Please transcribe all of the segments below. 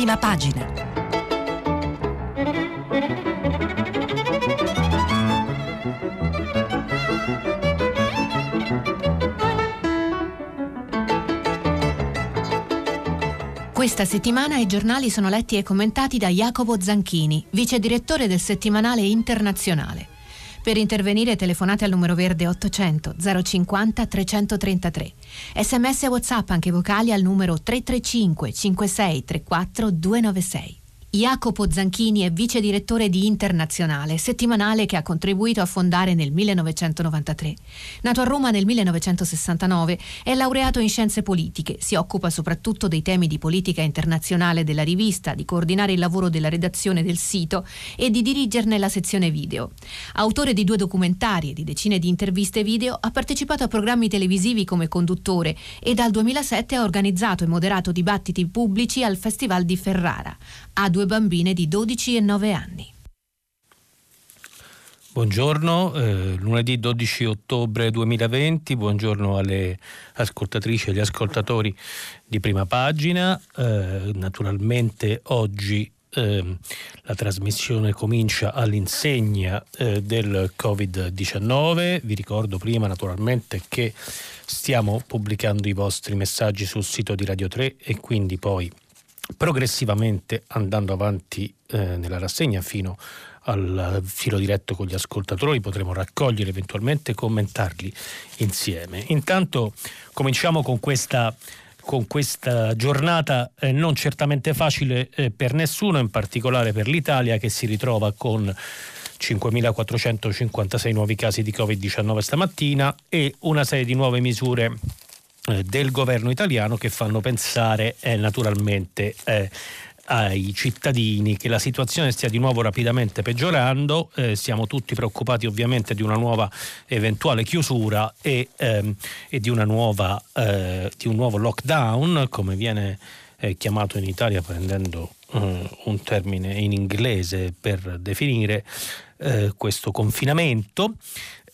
Prima pagina. Questa settimana i giornali sono letti e commentati da Jacopo Zanchini, vice direttore del settimanale internazionale. Per intervenire telefonate al numero verde 800 050 333. Sms e WhatsApp anche vocali al numero 335 56 34 296. Jacopo Zanchini è vice direttore di Internazionale, settimanale che ha contribuito a fondare nel 1993. Nato a Roma nel 1969, è laureato in scienze politiche, si occupa soprattutto dei temi di politica internazionale della rivista, di coordinare il lavoro della redazione del sito e di dirigerne la sezione video. Autore di due documentari e di decine di interviste video, ha partecipato a programmi televisivi come conduttore e dal 2007 ha organizzato e moderato dibattiti pubblici al Festival di Ferrara. Ha due bambine di 12 e 9 anni. Buongiorno, eh, lunedì 12 ottobre 2020, buongiorno alle ascoltatrici e agli ascoltatori di prima pagina. Eh, naturalmente oggi eh, la trasmissione comincia all'insegna eh, del Covid-19. Vi ricordo prima naturalmente che stiamo pubblicando i vostri messaggi sul sito di Radio 3 e quindi poi progressivamente andando avanti eh, nella rassegna fino al filo diretto con gli ascoltatori, potremo raccogliere eventualmente e commentarli insieme. Intanto cominciamo con questa, con questa giornata eh, non certamente facile eh, per nessuno, in particolare per l'Italia che si ritrova con 5.456 nuovi casi di Covid-19 stamattina e una serie di nuove misure del governo italiano che fanno pensare eh, naturalmente eh, ai cittadini che la situazione stia di nuovo rapidamente peggiorando, eh, siamo tutti preoccupati ovviamente di una nuova eventuale chiusura e, ehm, e di, nuova, eh, di, un nuovo lockdown, come viene eh, chiamato in Italia prendendo un termine in inglese per definire questo confinamento.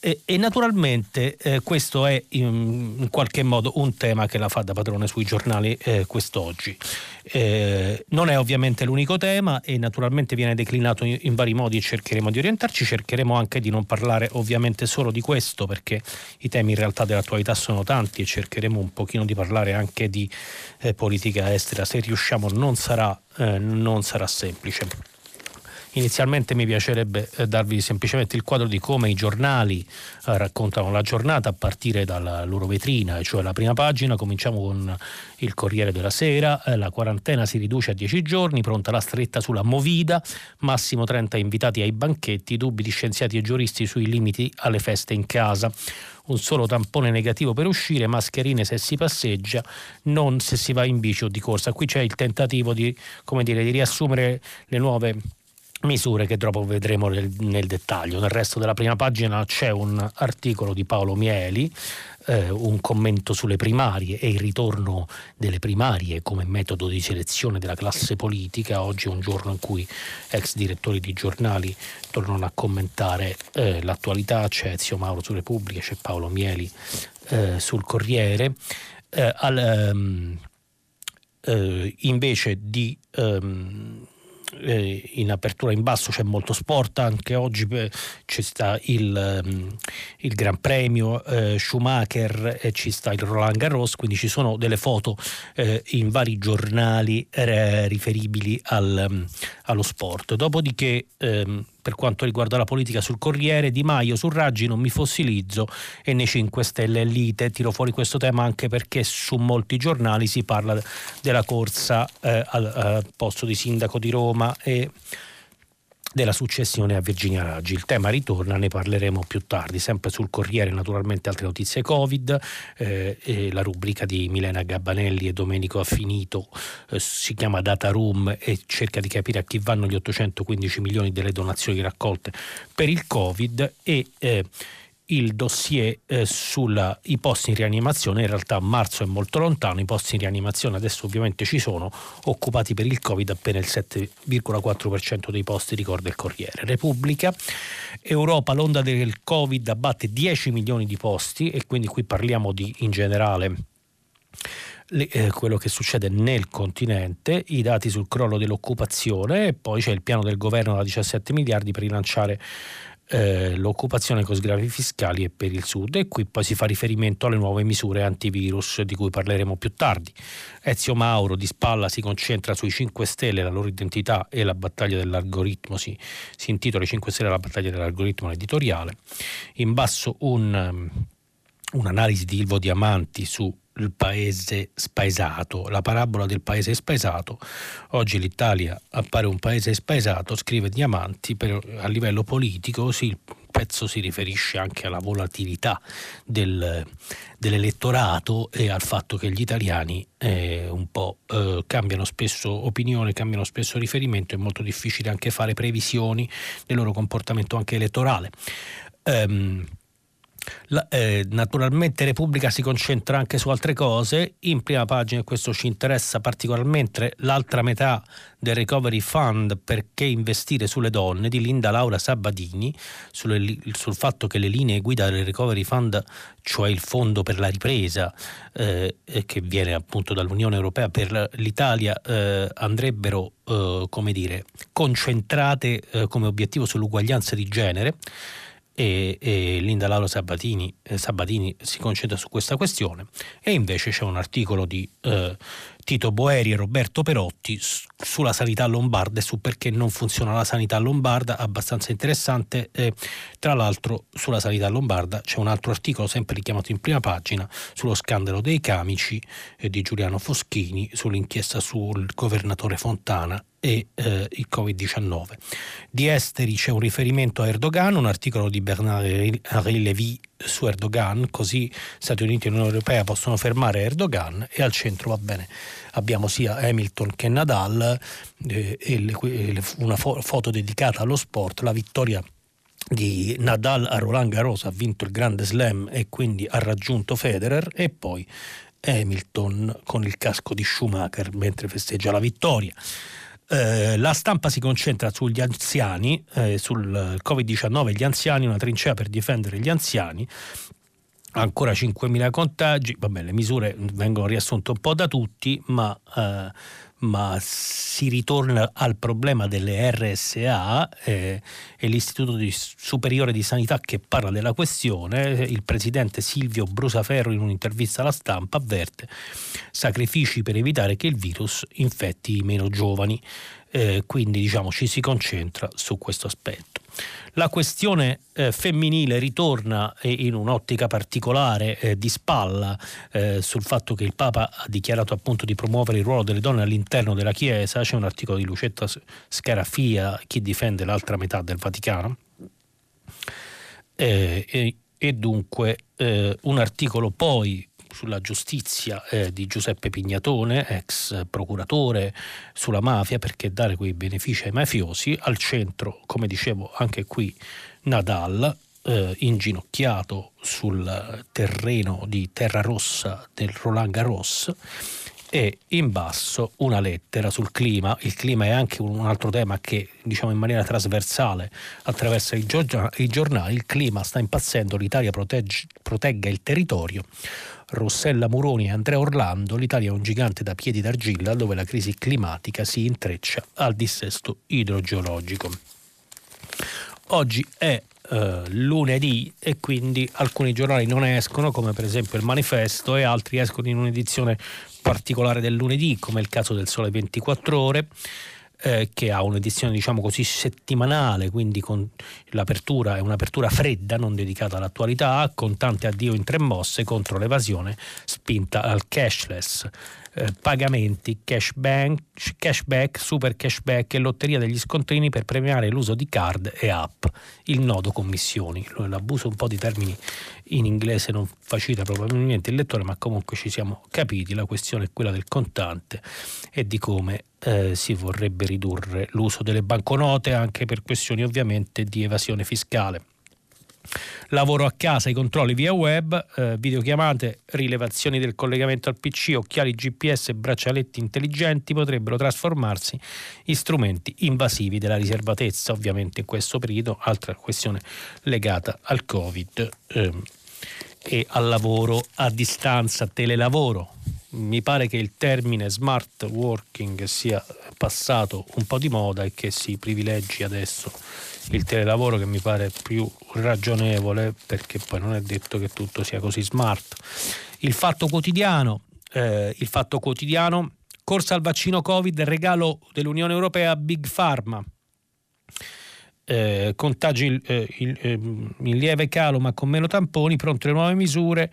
E, e naturalmente eh, questo è in, in, qualche modo un tema che la fa da padrone sui giornali eh, quest'oggi. Eh, non è ovviamente l'unico tema e naturalmente viene declinato in, in, vari modi e cercheremo di orientarci, cercheremo anche di non parlare ovviamente solo di questo perché i temi in realtà dell'attualità sono tanti e cercheremo un pochino di parlare anche di eh, politica estera. Se riusciamo non sarà, eh, non sarà semplice. Inizialmente mi piacerebbe eh, darvi semplicemente il quadro di come i giornali eh, raccontano la giornata a partire dalla loro vetrina, cioè la prima pagina. Cominciamo con il Corriere della Sera, eh, la quarantena si riduce a 10 giorni, pronta la stretta sulla Movida, massimo 30 invitati ai banchetti, dubbi di scienziati e giuristi sui limiti alle feste in casa un solo tampone negativo per uscire, mascherine se si passeggia, non se si va in bici o di corsa. Qui c'è il tentativo di, dire, di riassumere le nuove misure che dopo vedremo nel, nel, dettaglio. Nel resto della prima pagina c'è un articolo di Paolo Mieli, eh, un commento sulle primarie e il ritorno delle primarie come metodo di selezione della classe politica. Oggi è un giorno in cui ex direttori di giornali tornano a commentare eh, l'attualità, c'è Ezio Mauro su Repubblica, c'è Paolo Mieli eh, sul Corriere. Eh, al, um, invece di um, eh, in apertura in basso c'è molto sport, anche oggi eh, ci sta il, um, il Gran Premio eh, Schumacher e ci sta il Roland Garros, quindi ci sono delle foto eh, in vari giornali eh, riferibili al, um, allo sport. Dopodiché ehm, per quanto riguarda la politica sul Corriere, Di Maio su Raggi non mi fossilizzo e nei 5 Stelle lite. Tiro fuori questo tema anche perché su molti giornali si parla della corsa eh, al, al posto di sindaco di Roma e della successione a Virginia Raggi. Il tema ritorna, ne parleremo più tardi, sempre sul Corriere naturalmente altre notizie Covid, eh, la rubrica di Milena Gabbanelli e Domenico Affinito eh, si chiama Data Room e cerca di capire a chi vanno gli 815 milioni delle donazioni raccolte per il Covid e eh, il dossier eh, sui posti in rianimazione, in realtà marzo è molto lontano, i posti in rianimazione adesso ovviamente ci sono, occupati per il Covid appena il 7,4% dei posti, ricorda il Corriere. Repubblica, Europa, l'onda del Covid abbatte 10 milioni di posti e quindi qui parliamo di in generale le, eh, quello che succede nel continente, i dati sul crollo dell'occupazione e poi c'è il piano del governo da 17 miliardi per rilanciare eh, l'occupazione con sgravi fiscali e per il sud e qui poi si fa riferimento alle nuove misure antivirus di cui parleremo più tardi. Ezio Mauro di spalla si concentra sui 5 Stelle, la loro identità e la battaglia dell'algoritmo, si, si intitola i 5 Stelle la battaglia dell'algoritmo editoriale. In basso un, un'analisi di Ilvo Diamanti su il paese spaesato, la parabola del paese spaesato. Oggi l'Italia appare un paese spaesato, scrive Diamanti, per, a livello politico sì, il pezzo si riferisce anche alla volatilità del, dell'elettorato e al fatto che gli italiani eh, un po' eh, cambiano spesso opinione, cambiano spesso riferimento, è molto difficile anche fare previsioni del loro comportamento anche elettorale. Um, la, eh, naturalmente Repubblica si concentra anche su altre cose, in prima pagina questo ci interessa particolarmente. L'altra metà del Recovery Fund perché investire sulle donne di Linda Laura Sabadini sulle, sul fatto che le linee guida del Recovery Fund, cioè il fondo per la ripresa eh, che viene appunto dall'Unione Europea per l'Italia, eh, andrebbero eh, come dire, concentrate eh, come obiettivo sull'uguaglianza di genere e, e Linda Lauro Sabatini, eh, Sabatini, si concentra su questa questione e invece c'è un articolo di eh, Tito Boeri e Roberto Perotti sulla sanità lombarda e su perché non funziona la sanità lombarda, abbastanza interessante. Eh, tra l'altro sulla sanità lombarda c'è un altro articolo sempre richiamato in prima pagina sullo scandalo dei camici eh, di Giuliano Foschini, sull'inchiesta sul governatore Fontana e eh, il Covid-19. Di esteri c'è un riferimento a Erdogan, un articolo di Bernard-Henri Lévy su Erdogan, così Stati Uniti e l'Unione Europea possono fermare Erdogan e al centro va bene. Abbiamo sia Hamilton che Nadal eh, e le, una fo- foto dedicata allo sport, la vittoria di Nadal a Roland Garros ha vinto il Grande Slam e quindi ha raggiunto Federer e poi Hamilton con il casco di Schumacher mentre festeggia la vittoria. Eh, la stampa si concentra sugli anziani, eh, sul Covid-19 e gli anziani, una trincea per difendere gli anziani. Ancora 5.000 contagi, vabbè, le misure vengono riassunte un po' da tutti, ma eh, ma si ritorna al problema delle RSA eh, l'Istituto di Superiore di Sanità che parla della questione. Il presidente Silvio Brusaferro in un'intervista alla stampa avverte sacrifici per evitare che il virus infetti i meno giovani. Eh, quindi diciamo ci si concentra su questo aspetto. La questione eh, femminile ritorna eh, in un'ottica particolare eh, di spalla eh, sul fatto che il Papa ha dichiarato appunto di promuovere il ruolo delle donne all'interno della Chiesa. C'è un articolo di Lucetta Scarafia, chi difende l'altra metà del Vaticano. Eh, e, dunque un articolo poi sulla giustizia eh, di Giuseppe Pignatone, ex procuratore sulla mafia, perché dare quei benefici ai mafiosi. Al centro, come dicevo anche qui, Nadal, eh, inginocchiato sul terreno di Terra Rossa del Roland Garros e in basso una lettera sul clima. Il clima è anche un altro tema che diciamo in maniera trasversale attraversa i, giornali. Il clima sta impazzendo, l'Italia protegge, protegga il territorio. Rossella Muroni e Andrea Orlando, l'Italia è un gigante da piedi d'argilla dove la crisi climatica si intreccia al dissesto idrogeologico. Oggi è Uh, lunedì e quindi alcuni giornali non escono come per esempio il manifesto e altri escono in un'edizione particolare del lunedì come il caso del Sole 24 ore eh, che ha un'edizione diciamo così settimanale, quindi con l'apertura è un'apertura fredda, non dedicata all'attualità, con tante addio in tre mosse contro l'evasione spinta al cashless eh, pagamenti, cashback, cashback, super cashback e lotteria degli scontrini per premiare l'uso di card e app, il nodo commissioni. L'abuso un po' di termini in inglese non facilita probabilmente il lettore, ma comunque ci siamo capiti, la questione è quella del contante e di come eh, si vorrebbe ridurre l'uso delle banconote anche per questioni ovviamente di evasione fiscale lavoro a casa, i controlli via web, eh, videochiamate, rilevazioni del collegamento al PC, occhiali GPS e braccialetti intelligenti potrebbero trasformarsi in strumenti invasivi della riservatezza, ovviamente in questo periodo, altra questione legata al Covid. Ehm, e al lavoro a distanza, telelavoro. Mi pare che il termine smart working sia passato un po' di moda e che si privilegi adesso il telelavoro che mi pare più ragionevole perché poi non è detto che tutto sia così smart. Il fatto quotidiano, eh, il fatto quotidiano, corsa al vaccino Covid, regalo dell'Unione Europea a Big Pharma. Eh, contagi eh, in, eh, in lieve calo ma con meno tamponi, pronte le nuove misure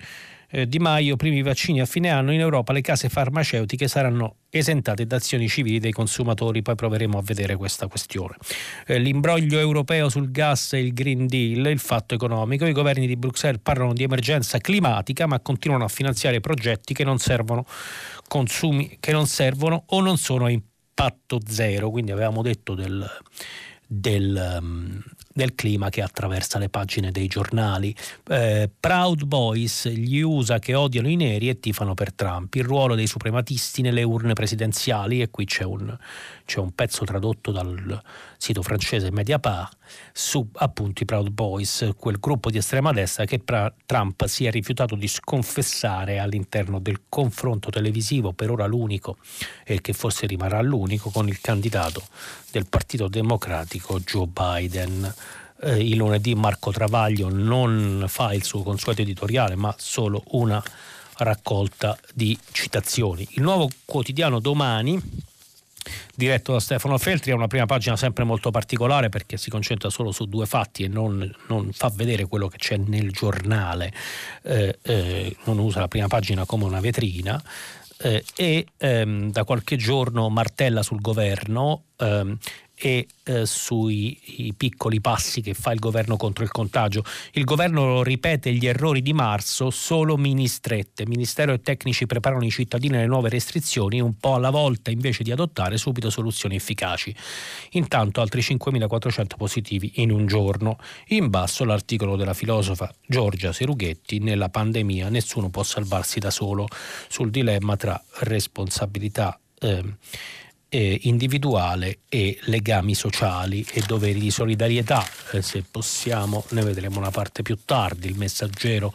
eh, Di Maio, primi vaccini a fine anno in Europa, le case farmaceutiche saranno esentate da azioni civili dei consumatori, poi proveremo a vedere questa questione. Eh, l'imbroglio europeo sul gas e il Green Deal, il fatto economico, i governi di Bruxelles parlano di emergenza climatica ma continuano a finanziare progetti che non servono, consumi, che non servono o non sono a impatto zero, quindi avevamo detto del del, um, del, clima che attraversa le pagine dei giornali. Eh, Proud Boys, gli USA che odiano i neri e tifano per Trump, il ruolo dei suprematisti nelle urne presidenziali e qui c'è un, c'è un pezzo tradotto dal sito francese Mediapart su appunto i Proud Boys, quel gruppo di estrema destra che Trump si è rifiutato di sconfessare all'interno del confronto televisivo, per ora l'unico e che forse rimarrà l'unico, con il candidato del Partito Democratico Joe Biden. Eh, il lunedì Marco Travaglio non fa il suo consueto editoriale, ma solo una raccolta di citazioni. Il nuovo quotidiano domani diretto da Stefano Feltri, è una prima pagina sempre molto particolare perché si concentra solo su due fatti e non, non fa vedere quello che c'è nel giornale, eh, eh, non usa la prima pagina come una vetrina. Eh, e ehm, da qualche giorno martella sul governo ehm, e eh, sui piccoli passi che fa il governo contro il contagio. Il governo ripete gli errori di marzo, solo ministrette. Ministero e tecnici preparano i cittadini alle nuove restrizioni, un po' alla volta invece di adottare subito soluzioni efficaci. Intanto altri 5.400 positivi in un giorno. In basso l'articolo della filosofa Giorgia Serughetti, nella pandemia nessuno può salvarsi da solo, sul dilemma tra responsabilità. Eh, eh, individuale e legami sociali e doveri di solidarietà, eh, se possiamo, ne vedremo una parte più tardi, il messaggero.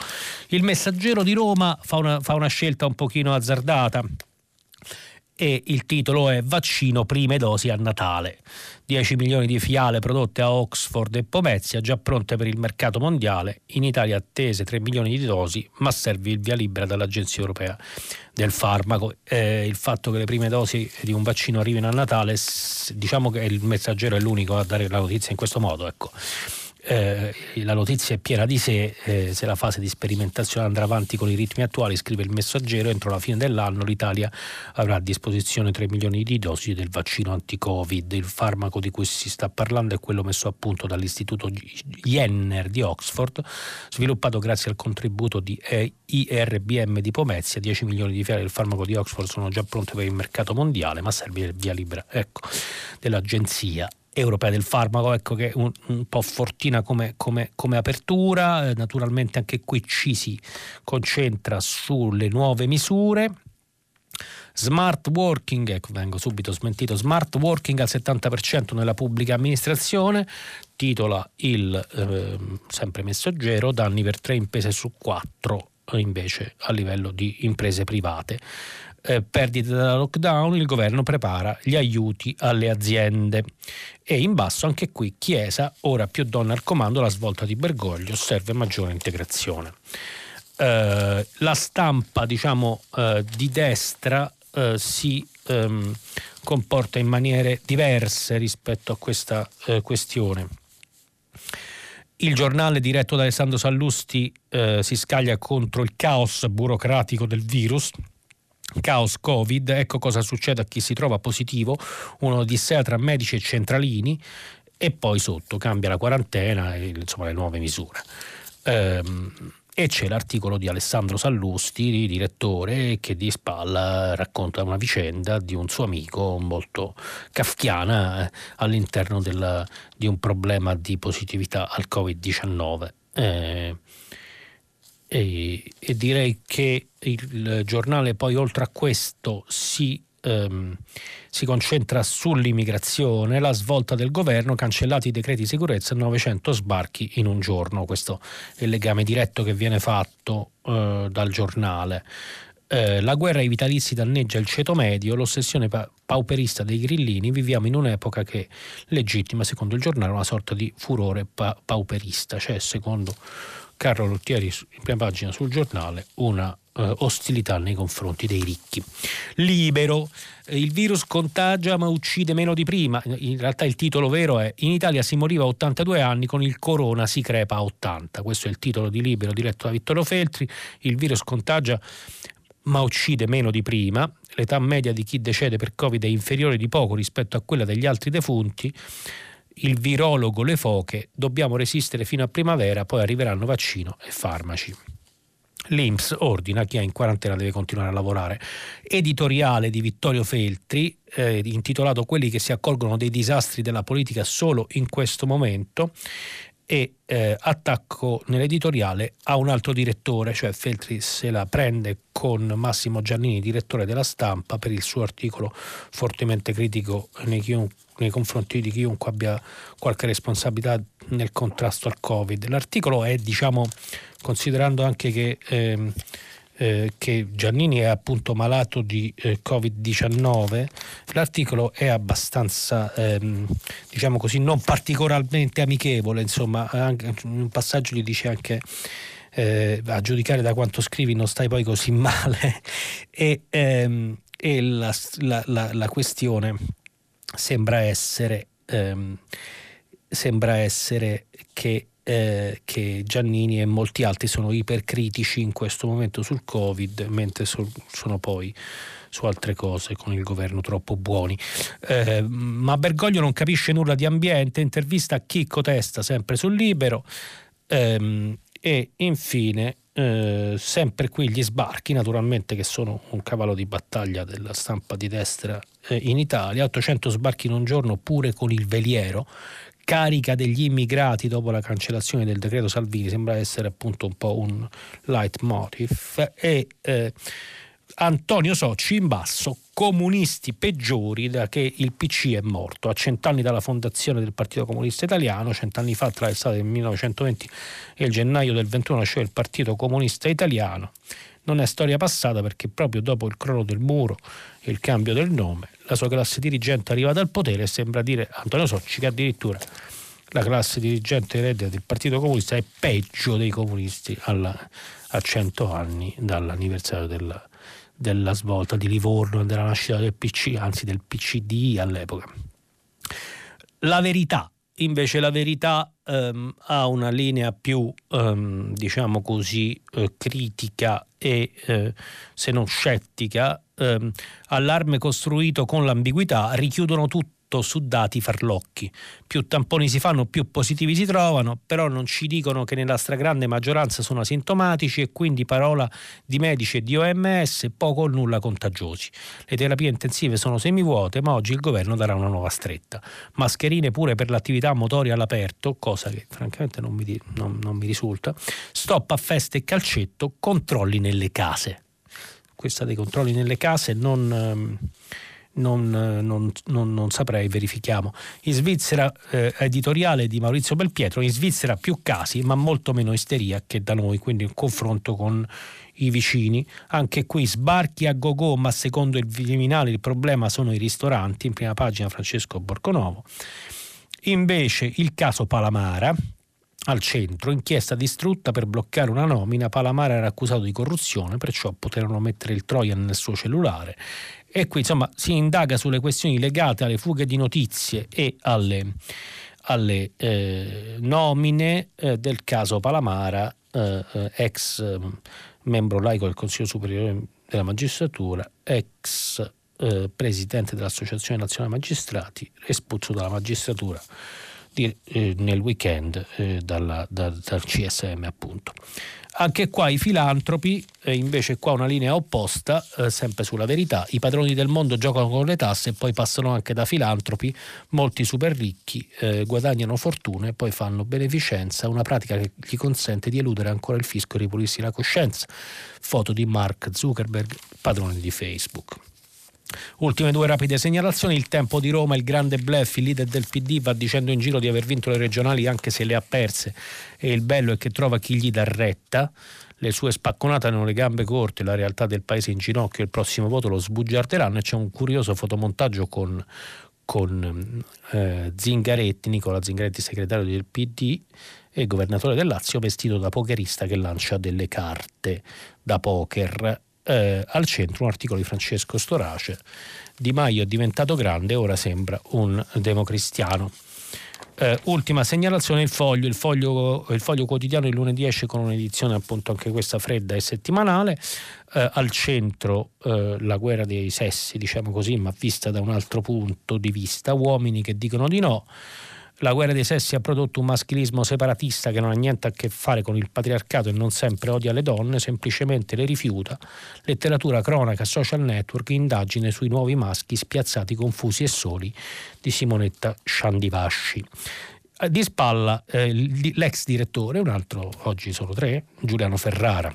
Il messaggero di Roma fa una, fa una scelta un pochino azzardata e il titolo è Vaccino prime dosi a Natale. 10 milioni di fiale prodotte a Oxford e Pomezia già pronte per il mercato mondiale, in Italia attese 3 milioni di dosi, ma serve il via libera dall'Agenzia Europea del Farmaco. Eh, il fatto che le prime dosi di un vaccino arrivino a Natale, diciamo che il messaggero è l'unico a dare la notizia in questo modo. Ecco eh, la notizia è piena di sé, eh, se la fase di sperimentazione andrà avanti con i ritmi attuali, scrive il messaggero, entro la fine dell'anno l'Italia avrà a disposizione 3 milioni di dosi del vaccino anti-Covid. Il farmaco di cui si sta parlando è quello messo a punto dall'istituto Jenner di Oxford, sviluppato grazie al contributo di IRBM di Pomezia. 10 milioni di fiale del farmaco di Oxford sono già pronte per il mercato mondiale, ma serve il via libera ecco, dell'agenzia europea del farmaco, ecco che un, un po' fortina come, come, come apertura, eh, naturalmente anche qui ci si concentra sulle nuove misure. Smart working, ecco vengo subito smentito, smart working al 70% nella pubblica amministrazione, titola il eh, sempre messaggero, danni per tre imprese su quattro invece a livello di imprese private eh, perdite da lockdown, il governo prepara gli aiuti alle aziende. E in basso anche qui Chiesa, ora più donne al comando, la svolta di Bergoglio, serve maggiore integrazione. Eh, la stampa diciamo eh, di destra eh, si ehm, comporta in maniere diverse rispetto a questa eh, questione. Il giornale diretto da Alessandro Sallusti eh, si scaglia contro il caos burocratico del virus caos Covid, ecco cosa succede a chi si trova positivo, un'odissea tra medici e centralini e poi sotto cambia la quarantena e insomma le nuove misure. Ehm, e c'è l'articolo di Alessandro Sallusti, direttore, che di spalla racconta una vicenda di un suo amico molto kafkiana eh, all'interno del, di un problema di positività al Covid-19. Eh, e, e, direi che il giornale poi oltre a questo si, ehm, si, concentra sull'immigrazione, la svolta del governo, cancellati i decreti di sicurezza, 900 sbarchi in un giorno, questo è il legame diretto che viene fatto eh, dal giornale. eh, la guerra ai vitalizi danneggia il ceto medio, l'ossessione pa- pauperista dei grillini, viviamo in un'epoca che legittima, secondo il giornale, una sorta di furore pa- pauperista, cioè secondo Carlo Lottieri in prima pagina sul giornale una eh, ostilità nei confronti dei ricchi. Libero, il virus contagia ma uccide meno di prima. In realtà il titolo vero è In Italia si moriva a 82 anni, con il corona si crepa a 80. Questo è il titolo di Libero diretto da Vittorio Feltri. Il virus contagia ma uccide meno di prima. L'età media di chi decede per Covid è inferiore di poco rispetto a quella degli altri defunti. Il virologo Le Foche, dobbiamo resistere fino a primavera, poi arriveranno vaccino e farmaci. L'Inps ordina chi è in quarantena deve continuare a lavorare. Editoriale di Vittorio Feltri, eh, intitolato Quelli che si accorgono dei disastri della politica solo in questo momento e eh, attacco nell'editoriale a un altro direttore, cioè Feltri se la prende con Massimo Giannini, direttore della stampa, per il suo articolo fortemente critico nei, chiun- nei confronti di chiunque abbia qualche responsabilità nel contrasto al Covid. L'articolo è, diciamo, considerando anche che... Ehm, eh, che Giannini è appunto malato di eh, Covid-19, l'articolo è abbastanza, ehm, diciamo così, non particolarmente amichevole, insomma, anche, un passaggio gli dice anche eh, a giudicare da quanto scrivi non stai poi così male e, ehm, e la, la, la, la, questione sembra essere, ehm, sembra essere che eh, che Giannini e molti altri sono ipercritici in questo momento sul Covid, mentre so, sono poi su altre cose con il governo troppo buoni. Eh, ma Bergoglio non capisce nulla di ambiente, intervista a Chicco Testa sempre sul Libero ehm, e infine eh, sempre qui gli sbarchi, naturalmente che sono un cavallo di battaglia della stampa di destra eh, in Italia, 800 sbarchi in un giorno pure con il veliero. Carica degli immigrati dopo la cancellazione del decreto Salvini sembra essere appunto un po' un leitmotiv. E eh, Antonio Socci in basso, comunisti peggiori da che il PC è morto. A cent'anni dalla fondazione del Partito Comunista Italiano, cent'anni fa tra l'estate del 1920 e il gennaio del 21 nasceva il Partito Comunista Italiano. Non è storia passata perché proprio dopo il crollo del muro e il cambio del nome, la sua classe dirigente arriva dal potere e sembra dire Antonio Socci che addirittura la classe dirigente eredita del Partito Comunista è peggio dei comunisti alla, a cento anni dall'anniversario della, della svolta di Livorno e della nascita del PC, anzi del PCDI all'epoca. La verità, invece la verità ehm, ha una linea più, ehm, diciamo così, eh, critica e eh, se non scettica, ehm, allarme costruito con l'ambiguità, richiudono tutto su dati farlocchi. Più tamponi si fanno, più positivi si trovano, però non ci dicono che nella stragrande maggioranza sono asintomatici e quindi parola di medici e di OMS poco o nulla contagiosi. Le terapie intensive sono semivuote, ma oggi il governo darà una nuova stretta. Mascherine pure per l'attività motoria all'aperto, cosa che francamente non mi, non, non mi risulta. Stop a feste e calcetto, controlli nelle case questa dei controlli nelle case non, ehm, non, non, non, non saprei, verifichiamo. In Svizzera, eh, editoriale di Maurizio Belpietro, in Svizzera più casi ma molto meno isteria che da noi, quindi un confronto con i vicini. Anche qui sbarchi a go-go, ma secondo il Viminale il problema sono i ristoranti, in prima pagina Francesco Borgonovo. Invece il caso Palamara, al centro, inchiesta distrutta per bloccare una nomina, Palamara era accusato di corruzione, perciò poterono mettere il Trojan nel suo cellulare e qui insomma si indaga sulle questioni legate alle fughe di notizie e alle, alle eh, nomine eh, del caso Palamara, eh, ex mm, membro laico del Consiglio Superiore della Magistratura, ex eh, presidente dell'Associazione Nazionale Magistrati, espulso dalla magistratura di, eh, nel weekend eh, dalla, da, dal CSM appunto. Anche qua i filantropi, eh, invece qua una linea opposta, eh, sempre sulla verità, i padroni del mondo giocano con le tasse e poi passano anche da filantropi, molti super ricchi eh, guadagnano fortuna e poi fanno beneficenza, una pratica che gli consente di eludere ancora il fisco e ripulirsi la coscienza. Foto di Mark Zuckerberg, padrone di Facebook. Ultime due rapide segnalazioni, il tempo di Roma, il grande bluff, il leader del PD va dicendo in giro di aver vinto le regionali anche se le ha perse. E il bello è che trova chi gli dà retta, le sue spacconate hanno le gambe corte, la realtà del paese in ginocchio, il prossimo voto lo sbugiarderanno e c'è un curioso fotomontaggio con, con eh, Zingaretti, Nicola Zingaretti segretario del PD e governatore del Lazio vestito da pokerista che lancia delle carte da poker eh, al centro un articolo di Francesco Storace. Di Maio è diventato grande, ora sembra un democristiano. Eh, ultima segnalazione, il foglio. il foglio. il foglio. quotidiano il lunedì esce con un'edizione appunto anche questa fredda e settimanale. Eh, al centro eh, la guerra dei sessi, diciamo così, ma vista da un altro punto di vista. Uomini che dicono di no. La guerra dei sessi ha prodotto un maschilismo separatista che non ha niente a che fare con il patriarcato e non sempre odia le donne, semplicemente le rifiuta. Letteratura, cronaca, social network, indagine sui nuovi maschi spiazzati, confusi e soli di Simonetta Sciandivasci. Eh, di spalla eh, l'ex direttore, un altro, oggi sono tre, Giuliano Ferrara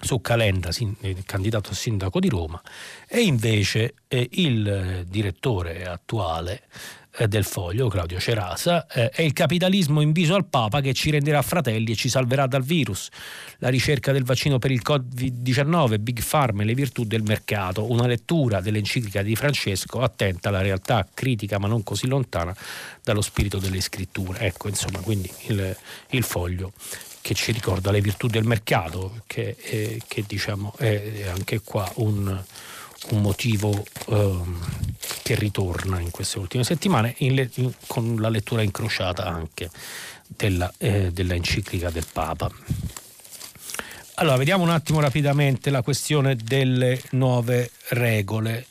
su Calenda, eh, candidato a sindaco di Roma, e invece eh, il direttore attuale eh, del foglio, Claudio Cerasa, eh, è il capitalismo in viso al Papa che ci renderà fratelli e ci salverà dal virus. La ricerca del vaccino per il Covid-19, Big Pharma e le virtù del mercato. Una lettura dell'enciclica di Francesco attenta alla realtà critica ma non così lontana dallo spirito delle scritture. Ecco, insomma, quindi il, il foglio che ci ricorda le virtù del mercato, che, eh, che diciamo è anche qua un un motivo ehm, che ritorna in queste ultime settimane in in, con la lettura incrociata anche della, eh, della enciclica del Papa. Allora, vediamo un attimo rapidamente la questione delle nuove regole,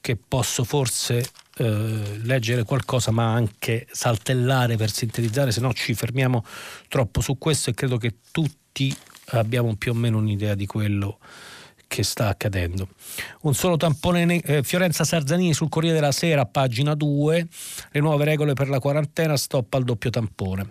che posso forse eh, leggere qualcosa ma anche saltellare per sintetizzare, se no ci fermiamo troppo su questo e credo che tutti abbiamo più o meno un'idea di quello che che sta accadendo. Un solo tampone eh, Fiorenza Sarzanini sul Corriere della Sera, pagina 2, le nuove regole per la quarantena, stop al doppio tampone.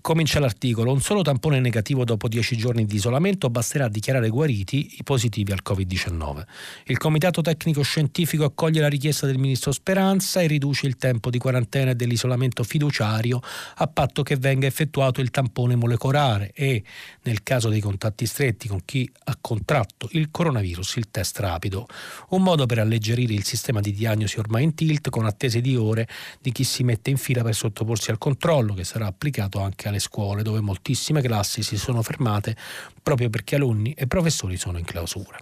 Comincia l'articolo. Un solo tampone negativo dopo 10 giorni di isolamento basterà a dichiarare guariti i positivi al Covid-19. Il Comitato Tecnico Scientifico accoglie la richiesta del Ministro Speranza e riduce il tempo di quarantena e dell'isolamento fiduciario a patto che venga effettuato il tampone molecolare e, nel caso dei contatti stretti con chi ha contratto il coronavirus, il test rapido. Un modo per alleggerire il sistema di diagnosi ormai in tilt con attese di ore di chi si mette in fila per sottoporsi al controllo che sarà applicato anche alle scuole dove moltissime classi si sono fermate proprio perché alunni e professori sono in clausura.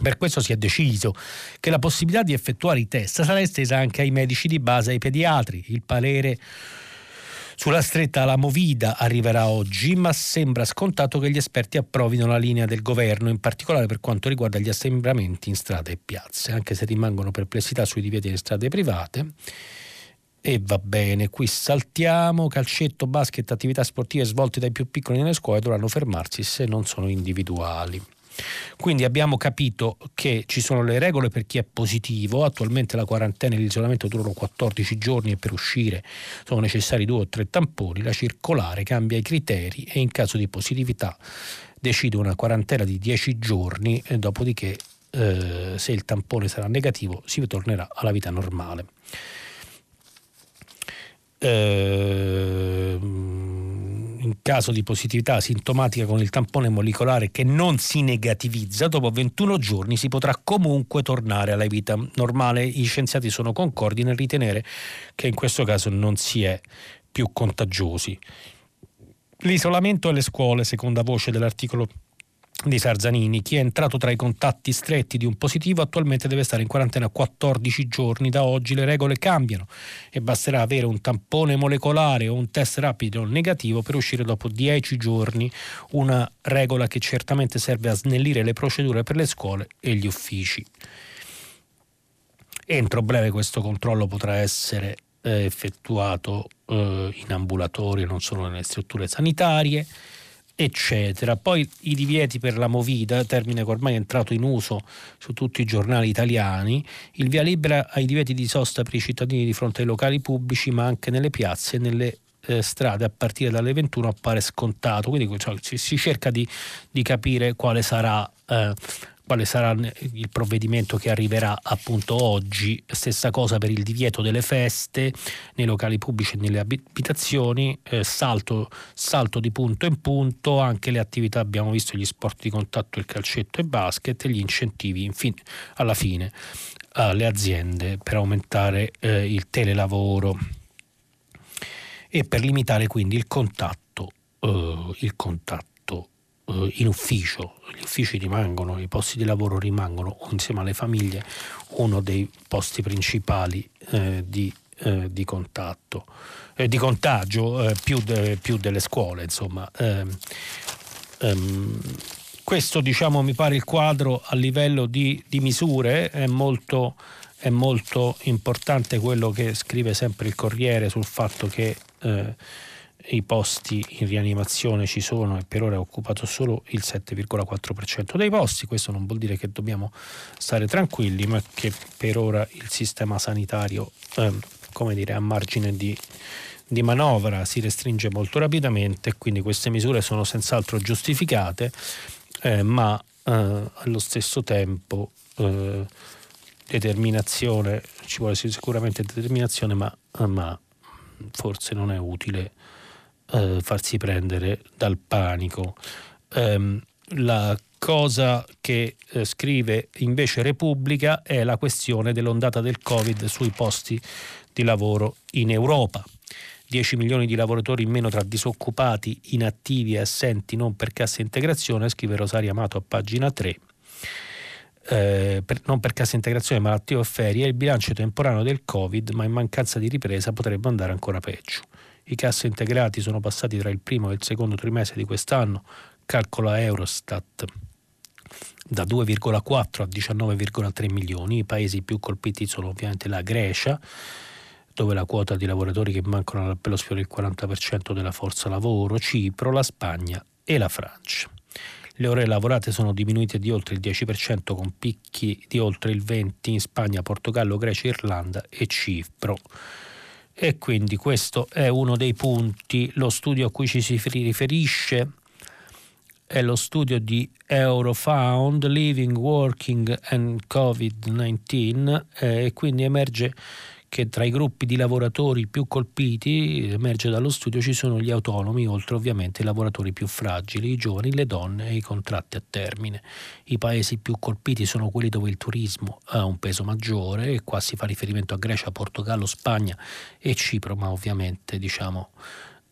Per questo si è deciso che la possibilità di effettuare i test sarà estesa anche ai medici di base e ai pediatri. Il parere sulla stretta alla Movida arriverà oggi, ma sembra scontato che gli esperti approvino la linea del governo, in particolare per quanto riguarda gli assembramenti in strade e piazze, anche se rimangono perplessità sui divieti nelle strade private. E va bene, qui saltiamo, calcetto, basket, attività sportive svolte dai più piccoli nelle scuole dovranno fermarsi se non sono individuali. Quindi abbiamo capito che ci sono le regole per chi è positivo, attualmente la quarantena e l'isolamento durano 14 giorni e per uscire sono necessari due o tre tamponi, la circolare cambia i criteri e in caso di positività decide una quarantena di 10 giorni dopodiché eh, se il tampone sarà negativo si tornerà alla vita normale. Ehm, in caso di positività sintomatica con il tampone molecolare che non si negativizza, dopo 21 giorni si potrà comunque tornare alla vita normale. I scienziati sono concordi nel ritenere che in questo caso non si è più contagiosi. L'isolamento alle scuole, seconda voce dell'articolo di Sarzanini. Chi è entrato tra i contatti stretti di un positivo attualmente deve stare in quarantena 14 giorni. Da oggi le regole cambiano e basterà avere un tampone molecolare o un test rapido negativo per uscire dopo 10 giorni. Una regola che certamente serve a snellire le procedure per le scuole e gli uffici. Entro breve questo controllo potrà essere eh, effettuato eh, in ambulatorio, non solo nelle strutture sanitarie eccetera. Poi i divieti per la movida, termine che ormai è entrato in uso su tutti i giornali italiani, il via libera ai divieti di sosta per i cittadini di fronte ai locali pubblici, ma anche nelle piazze e nelle eh, strade a partire dalle 21 appare scontato, quindi cioè, si, cerca di, di, capire quale sarà, eh, quale sarà il provvedimento che arriverà appunto oggi. Stessa cosa per il divieto delle feste nei locali pubblici e nelle abitazioni, eh, salto, salto, di punto in punto, anche le attività, abbiamo visto gli sport di contatto, il calcetto e basket gli incentivi infine, alla fine alle aziende per aumentare eh, il telelavoro e per limitare quindi il contatto, eh, il contatto in ufficio, gli uffici rimangono, i posti di lavoro rimangono insieme alle famiglie uno dei posti principali eh, di, eh, di, contatto, eh, di contagio eh, più, de, più, delle scuole. Insomma. Ehm, ehm, questo diciamo, mi pare il quadro a livello di, di misure, è molto, è molto, importante quello che scrive sempre il Corriere sul fatto che eh, i posti in rianimazione ci sono e per ora è occupato solo il 7,4% dei posti. Questo non vuol dire che dobbiamo stare tranquilli, ma che per ora il sistema sanitario, eh, come dire, a margine di, di manovra si restringe molto rapidamente quindi queste misure sono senz'altro giustificate, eh, ma eh, allo stesso tempo eh, determinazione, ci vuole sicuramente determinazione, ma, ma forse non è utile eh, farsi prendere dal panico. Um, la cosa che eh, scrive invece Repubblica è la questione dell'ondata del Covid sui posti di lavoro in Europa. 10 milioni di lavoratori in meno tra disoccupati, inattivi e assenti non per cassa integrazione, scrive Rosaria Amato a pagina 3. Eh, per, non per cassa integrazione, malattie o ferie, il bilancio temporaneo del Covid, ma in mancanza di ripresa potrebbe andare ancora peggio. I cassa integrati sono passati tra il primo e il secondo trimestre di quest'anno, calcola Eurostat, da 2,4 a 19,3 milioni. I paesi più colpiti sono ovviamente la Grecia, dove la quota di lavoratori che mancano all'appello sfiora il 40% della forza lavoro, Cipro, la Spagna e la Francia. Le ore lavorate sono diminuite di oltre il 10% con picchi di oltre il 20% in Spagna, Portogallo, Grecia, Irlanda e Cipro e quindi questo è uno dei punti. Lo studio a cui ci si riferisce è lo studio di Eurofound Living, Working and Covid-19 eh, e quindi emerge che tra i gruppi di lavoratori più colpiti, emerge dallo studio, ci sono gli autonomi, oltre ovviamente i lavoratori più fragili, i giovani, le donne e i contratti a termine. I paesi più colpiti sono quelli dove il turismo ha un peso maggiore e qua si fa riferimento a Grecia, Portogallo, Spagna e Cipro, ma ovviamente diciamo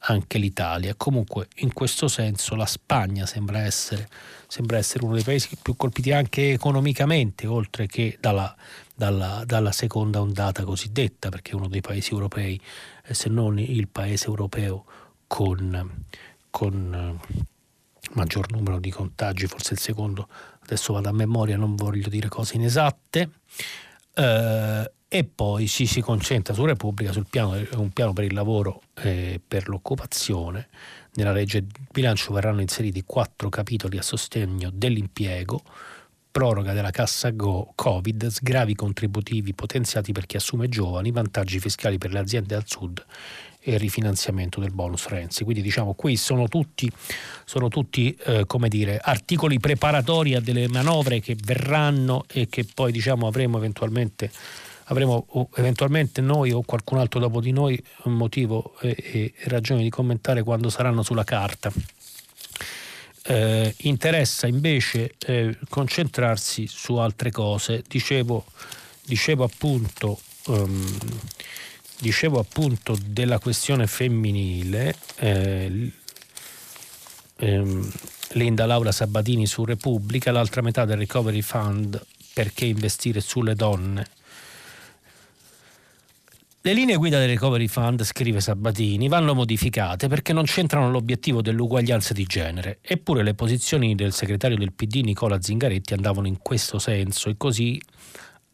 anche l'Italia. Comunque in questo senso la Spagna sembra essere, sembra essere uno dei paesi più colpiti anche economicamente, oltre che dalla dalla, dalla, seconda ondata cosiddetta, perché è uno dei paesi europei, eh, se non il paese europeo con, con eh, maggior numero di contagi, forse il secondo, adesso vado a memoria, non voglio dire cose inesatte. Eh, e poi ci si concentra su Repubblica, sul piano, un piano per il lavoro e per l'occupazione. Nella legge di bilancio verranno inseriti quattro capitoli a sostegno dell'impiego, proroga della cassa Go Covid, sgravi contributivi potenziati per chi assume giovani, vantaggi fiscali per le aziende al sud e il rifinanziamento del bonus Renzi. Quindi diciamo qui sono tutti, sono tutti eh, come dire, articoli preparatori a delle manovre che verranno e che poi diciamo avremo eventualmente avremo eventualmente noi o qualcun altro dopo di noi motivo e, e ragione di commentare quando saranno sulla carta eh, interessa invece eh, concentrarsi su altre cose. Dicevo, dicevo, appunto, um, dicevo appunto della questione femminile. Eh, ehm, Linda Laura Sabatini su Repubblica, l'altra metà del Recovery Fund perché investire sulle donne le linee guida del Recovery Fund, scrive Sabatini, vanno modificate perché non c'entrano l'obiettivo dell'uguaglianza di genere, eppure le posizioni del segretario del PD Nicola Zingaretti andavano in questo senso e così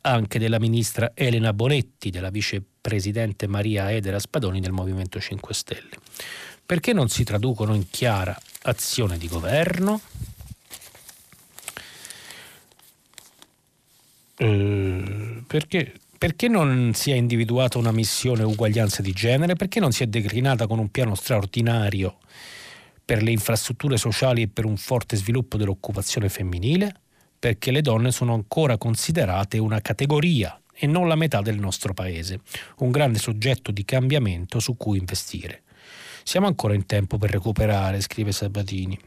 anche della ministra Elena Bonetti, della vicepresidente Maria Edera Spadoni del Movimento 5 Stelle. Perché non si traducono in chiara azione di governo? Eh, perché perché non si è individuata una missione uguaglianza di genere? Perché non si è declinata con un piano straordinario per le infrastrutture sociali e per un forte sviluppo dell'occupazione femminile? perché le donne sono ancora considerate una categoria e non la metà del nostro paese, un grande soggetto di cambiamento su cui investire. Siamo ancora in tempo per recuperare, scrive Sabatini.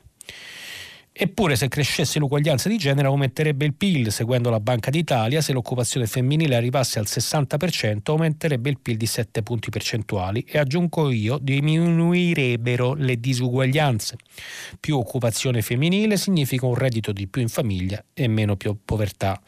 Eppure se crescesse l'uguaglianza di genere aumenterebbe il PIL, seguendo la Banca d'Italia, se l'occupazione femminile arrivasse al 60% aumenterebbe il PIL di 7 punti percentuali e aggiungo io diminuirebbero le disuguaglianze. Più occupazione femminile significa un reddito di più in famiglia e meno più povertà.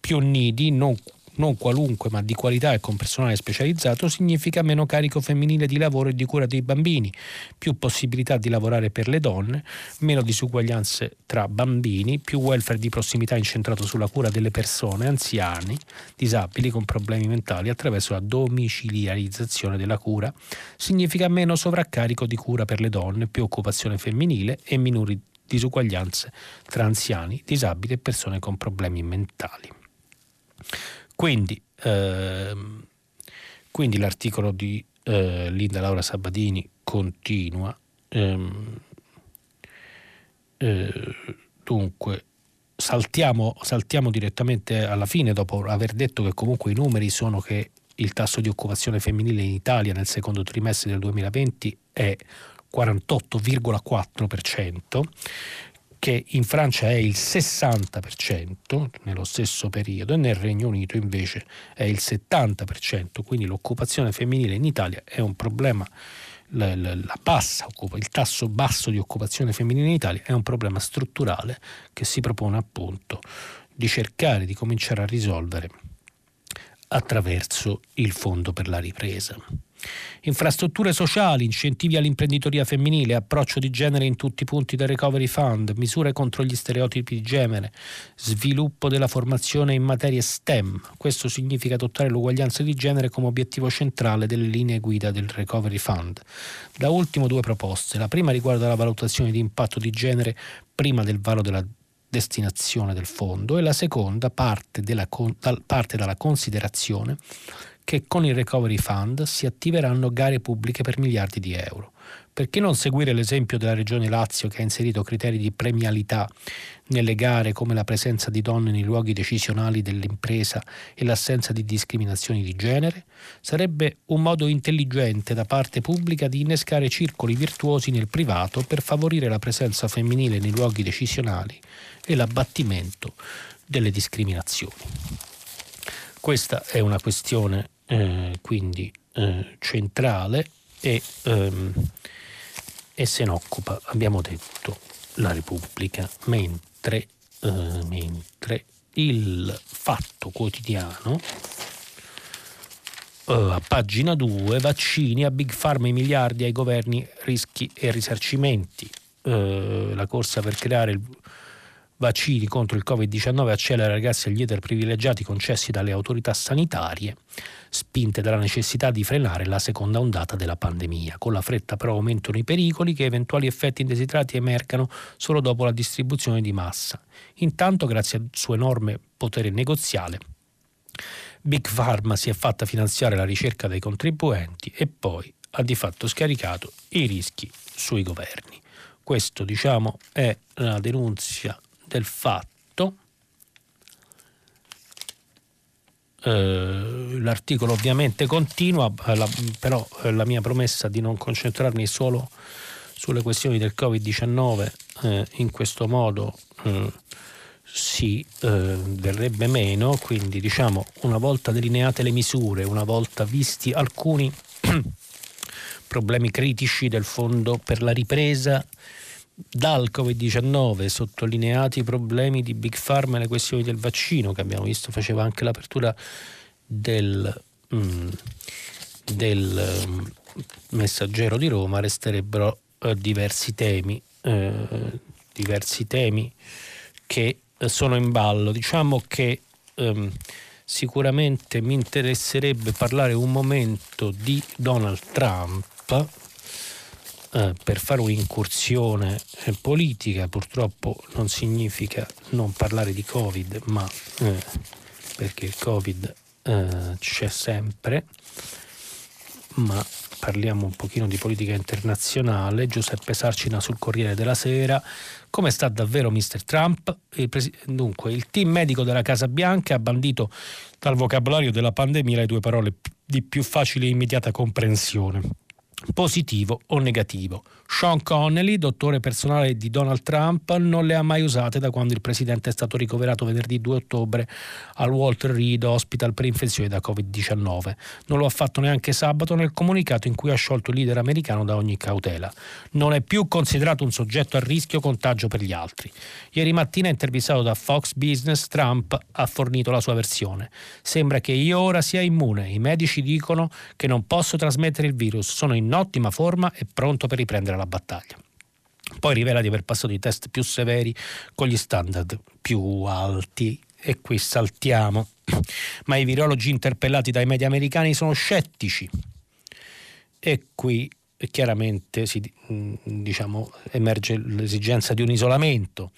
Più nidi, non non qualunque ma di qualità e con personale specializzato, significa meno carico femminile di lavoro e di cura dei bambini, più possibilità di lavorare per le donne, meno disuguaglianze tra bambini, più welfare di prossimità incentrato sulla cura delle persone, anziani, disabili con problemi mentali attraverso la domiciliarizzazione della cura, significa meno sovraccarico di cura per le donne, più occupazione femminile e minori disuguaglianze tra anziani, disabili e persone con problemi mentali. Quindi, ehm, quindi l'articolo di eh, Linda Laura Sabatini continua. Ehm, eh, dunque, saltiamo, saltiamo direttamente alla fine dopo aver detto che comunque i numeri sono che il tasso di occupazione femminile in Italia nel secondo trimestre del 2020 è 48,4%, che in Francia è il 60% nello stesso periodo e nel Regno Unito invece è il 70%, quindi l'occupazione femminile in Italia è un problema, la, la, la bassa, il tasso basso di occupazione femminile in Italia è un problema strutturale che si propone appunto di cercare di cominciare a risolvere attraverso il Fondo per la ripresa. Infrastrutture sociali, incentivi all'imprenditoria femminile, approccio di genere in tutti i punti del Recovery Fund, misure contro gli stereotipi di genere, sviluppo della formazione in materie STEM. Questo significa adottare l'uguaglianza di genere come obiettivo centrale delle linee guida del Recovery Fund. Da ultimo due proposte. La prima riguarda la valutazione di impatto di genere prima del varo della destinazione del fondo e la seconda parte, della, parte dalla considerazione che con il Recovery Fund si attiveranno gare pubbliche per miliardi di euro. Perché non seguire l'esempio della Regione Lazio che ha inserito criteri di premialità nelle gare come la presenza di donne nei luoghi decisionali dell'impresa e l'assenza di discriminazioni di genere? Sarebbe un modo intelligente da parte pubblica di innescare circoli virtuosi nel privato per favorire la presenza femminile nei luoghi decisionali e l'abbattimento delle discriminazioni. Questa è una questione eh, quindi eh, centrale e, ehm, e, se ne occupa, abbiamo detto, la Repubblica, mentre, eh, mentre il fatto quotidiano eh, a pagina 2 vaccini a Big Pharma i miliardi ai governi rischi e risarcimenti. Eh, la corsa per creare il vaccini contro il Covid-19 accelera grazie agli ether privilegiati concessi dalle autorità sanitarie, spinte dalla necessità di frenare la seconda ondata della pandemia. Con la fretta però aumentano i pericoli che eventuali effetti indesiderati emergano solo dopo la distribuzione di massa. Intanto, grazie al suo enorme potere negoziale, Big Pharma si è fatta finanziare la ricerca dei contribuenti e poi ha di fatto scaricato i rischi sui governi. Questo, diciamo, è la denunzia del fatto, eh, l'articolo ovviamente continua, eh, la, però eh, la mia promessa di non concentrarmi solo sulle questioni del Covid-19 eh, in questo modo eh, si eh, verrebbe meno, quindi diciamo una volta delineate le misure, una volta visti alcuni problemi critici del fondo per la ripresa, dal Covid-19, sottolineati i problemi di Big Pharma e le questioni del vaccino, che abbiamo visto faceva anche l'apertura del, mm, del mm, messaggero di Roma, resterebbero eh, diversi temi, eh, diversi temi che eh, sono in ballo. Diciamo che ehm, sicuramente mi interesserebbe parlare un momento di Donald Trump eh, per fare un'incursione eh, politica, purtroppo non significa non parlare di Covid, ma eh, perché il Covid eh, c'è sempre, ma parliamo un pochino di politica internazionale. Giuseppe Sarcina sul Corriere della Sera. Come sta davvero Mr. Trump? Il pres- dunque, il team medico della Casa Bianca ha bandito dal vocabolario della pandemia le due parole di più facile e immediata comprensione positivo o negativo. Sean Connelly, dottore personale di Donald Trump, non le ha mai usate da quando il presidente è stato ricoverato venerdì 2 ottobre al Walter Reed Hospital per infezione da Covid-19. Non lo ha fatto neanche sabato nel comunicato in cui ha sciolto il leader americano da ogni cautela. Non è più considerato un soggetto a rischio contagio per gli altri. Ieri mattina, intervistato da Fox Business, Trump ha fornito la sua versione. Sembra che io ora sia immune. I medici dicono che non posso trasmettere il virus. Sono in ottima forma e pronto per riprendere la battaglia. Poi rivela di aver passato i test più severi con gli standard più alti e qui saltiamo. Ma i virologi interpellati dai media americani sono scettici. E qui chiaramente si, mm, diciamo, emerge l'esigenza di un isolamento.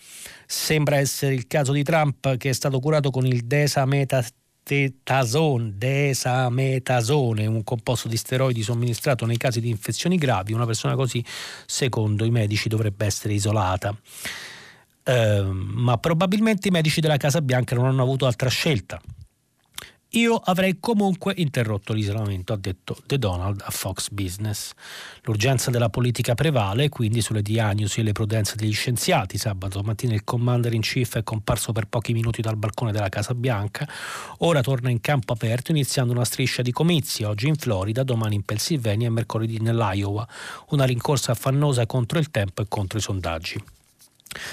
Sembra essere il caso di Trump che è stato curato con il desametasone detasone, desametasone, un composto di steroidi somministrato nei casi di infezioni gravi, una persona così, secondo i medici, dovrebbe essere isolata. Eh, ma probabilmente i medici della Casa Bianca non hanno avuto altra scelta io avrei comunque interrotto l'isolamento, ha detto The Donald a Fox Business. L'urgenza della politica prevale, quindi sulle diagnosi e le prudenze degli scienziati. Sabato mattina il commander in chief è comparso per pochi minuti dal balcone della Casa Bianca. Ora torna in campo aperto iniziando una striscia di comizi, oggi in Florida, domani in Pennsylvania e mercoledì nell'Iowa. Una rincorsa affannosa contro il tempo e contro i sondaggi.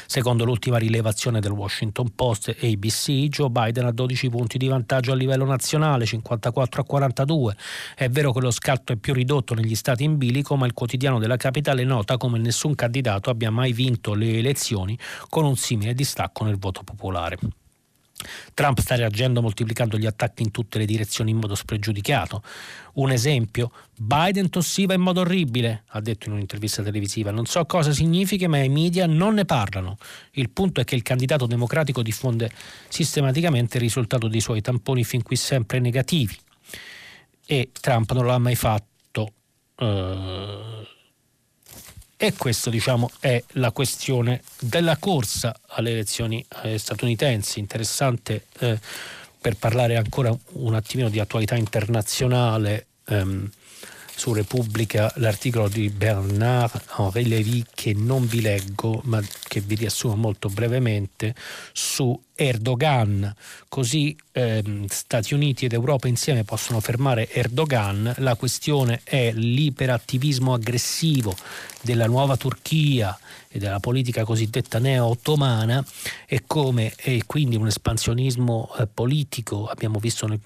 Secondo l'ultima rilevazione del Washington Post e ABC, Joe Biden ha 12 punti di vantaggio a livello nazionale, 54 a 42. È vero che lo scatto è più ridotto negli stati in bilico, ma il quotidiano della capitale nota come nessun candidato abbia mai vinto le elezioni con un simile distacco nel voto popolare. Trump sta reagendo moltiplicando gli attacchi in tutte le direzioni in modo spregiudicato. Un esempio, Biden tossiva in modo orribile, ha detto in un'intervista televisiva. Non so cosa significhi, ma i media non ne parlano. Il punto è che il candidato democratico diffonde sistematicamente il risultato dei suoi tamponi fin qui sempre negativi. E Trump non l'ha mai fatto. Uh, e questa diciamo, è la questione della corsa alle elezioni eh, statunitensi. Interessante eh, per parlare ancora un attimino di attualità internazionale. Ehm, su Repubblica l'articolo di Bernard-Henri Lévy che non vi leggo ma che vi riassumo molto brevemente su Erdogan. Così ehm, Stati Uniti ed Europa insieme possono fermare Erdogan. La questione è l'iperattivismo aggressivo della nuova Turchia e della politica cosiddetta neo-ottomana e come e quindi un espansionismo eh, politico abbiamo visto nel,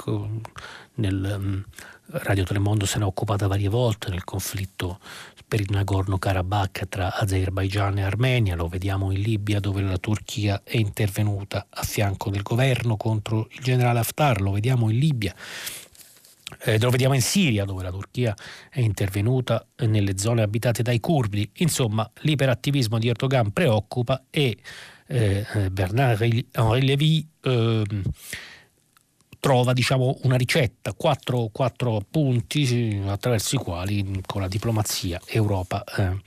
nel um, Radio Telemondo se ne è occupata varie volte nel conflitto per il Nagorno-Karabakh tra Azerbaigian e Armenia, lo vediamo in Libia dove la Turchia è intervenuta a fianco del governo contro il generale Haftar, lo vediamo in Libia. Eh, lo vediamo in Siria dove la Turchia è intervenuta nelle zone abitate dai curdi. Insomma, l'iperattivismo di Erdogan preoccupa e eh, eh Bernard-Henri Lévy eh, trova diciamo, una ricetta, quattro, quattro, punti attraverso i quali con la diplomazia Europa, eh,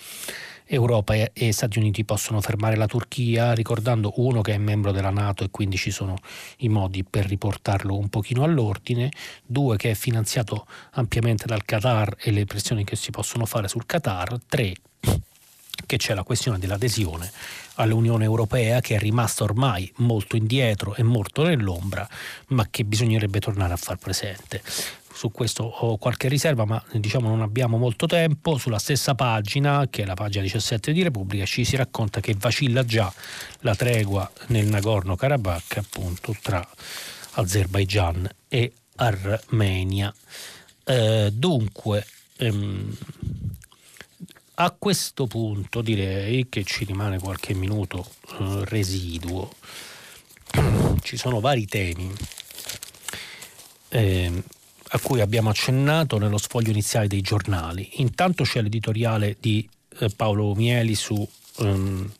Europa e, e, Stati Uniti possono fermare la Turchia, ricordando uno che è membro della Nato e quindi ci sono i modi per riportarlo un pochino all'ordine, due che è finanziato ampiamente dal Qatar e le pressioni che si possono fare sul Qatar, tre che c'è la questione dell'adesione all'Unione Europea che è rimasta ormai molto indietro e molto nell'ombra, ma che bisognerebbe tornare a far presente. Su questo ho qualche riserva, ma diciamo non abbiamo molto tempo. Sulla stessa pagina, che è la pagina 17 di Repubblica, ci si racconta che vacilla già la tregua nel Nagorno-Karabakh, appunto, tra Azerbaigian e Armenia. Eh, dunque, ehm, a questo punto direi che ci rimane qualche minuto eh, residuo. Ci sono vari temi eh, a cui abbiamo accennato nello sfoglio iniziale dei giornali. Intanto c'è l'editoriale di eh, Paolo Mieli su, ehm,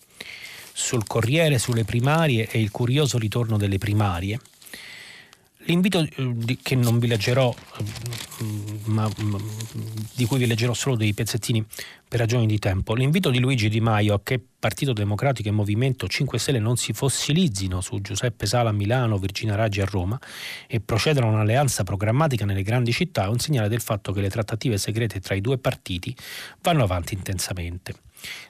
sul Corriere, sulle primarie e il curioso ritorno delle primarie. L'invito eh, che non vi leggerò, mm, ma, ma, di cui vi leggerò solo dei pezzettini per ragioni di tempo. L'invito di Luigi Di Maio a che Partito Democratico e Movimento 5 Stelle non si fossilizzino su Giuseppe Sala a Milano, Virginia Raggi a Roma e procedano a un'alleanza programmatica nelle grandi città è un segnale del fatto che le trattative segrete tra i due partiti vanno avanti intensamente.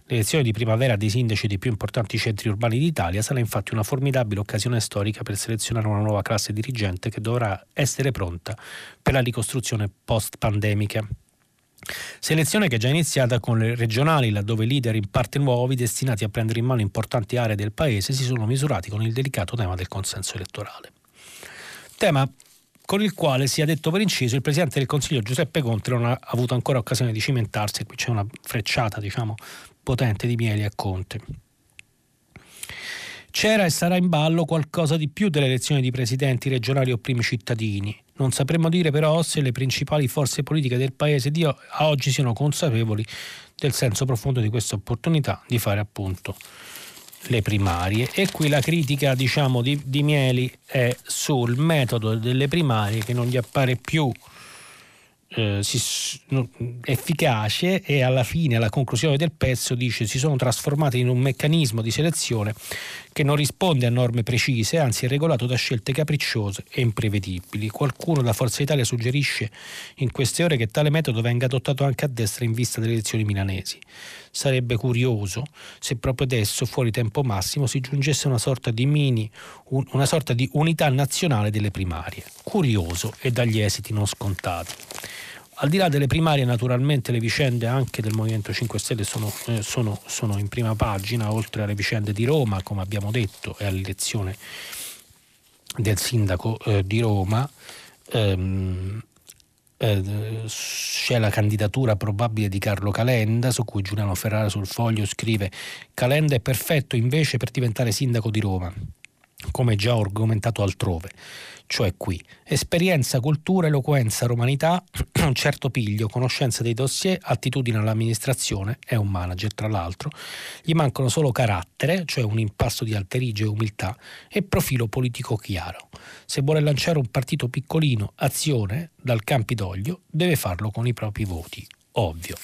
L'elezione di primavera dei sindaci dei più importanti centri urbani d'Italia sarà infatti una formidabile occasione storica per selezionare una nuova classe dirigente che dovrà essere pronta per la ricostruzione post-pandemica. Selezione che è già iniziata con le regionali, laddove leader in parte nuovi, destinati a prendere in mano importanti aree del paese, si sono misurati con il delicato tema del consenso elettorale. Tema con il quale, sia detto per inciso, il Presidente del Consiglio Giuseppe Conte non ha avuto ancora occasione di cimentarsi, qui c'è una frecciata, diciamo, potente di Mieli a Conte. C'era e sarà in ballo qualcosa di più delle elezioni di presidenti regionali o primi cittadini. Non sapremmo dire però se le principali forze politiche del Paese di oggi siano consapevoli del senso profondo di questa opportunità di fare appunto le primarie e qui la critica diciamo di, di Mieli è sul metodo delle primarie che non gli appare più eh, si, no, efficace e alla fine, alla conclusione del pezzo, dice si sono trasformate in un meccanismo di selezione che non risponde a norme precise, anzi è regolato da scelte capricciose e imprevedibili. Qualcuno da Forza Italia suggerisce in queste ore che tale metodo venga adottato anche a destra in vista delle elezioni milanesi. Sarebbe curioso se proprio adesso, fuori tempo massimo, si giungesse una sorta di mini, una sorta di unità nazionale delle primarie. Curioso e dagli esiti non scontati. Al di là delle primarie, naturalmente le vicende anche del Movimento 5 Stelle sono, eh, sono, sono in prima pagina, oltre alle vicende di Roma, come abbiamo detto, e all'elezione del sindaco eh, di Roma. Ehm, eh, c'è la candidatura probabile di Carlo Calenda, su cui Giuliano Ferrara sul foglio scrive Calenda è perfetto invece per diventare sindaco di Roma, come già argomentato altrove cioè qui. Esperienza, cultura, eloquenza, romanità, un certo piglio, conoscenza dei dossier, attitudine all'amministrazione, è un manager tra l'altro, gli mancano solo carattere, cioè un impasto di alterigia e umiltà, e profilo politico chiaro. Se vuole lanciare un partito piccolino, azione, dal Campidoglio, deve farlo con i propri voti, ovvio.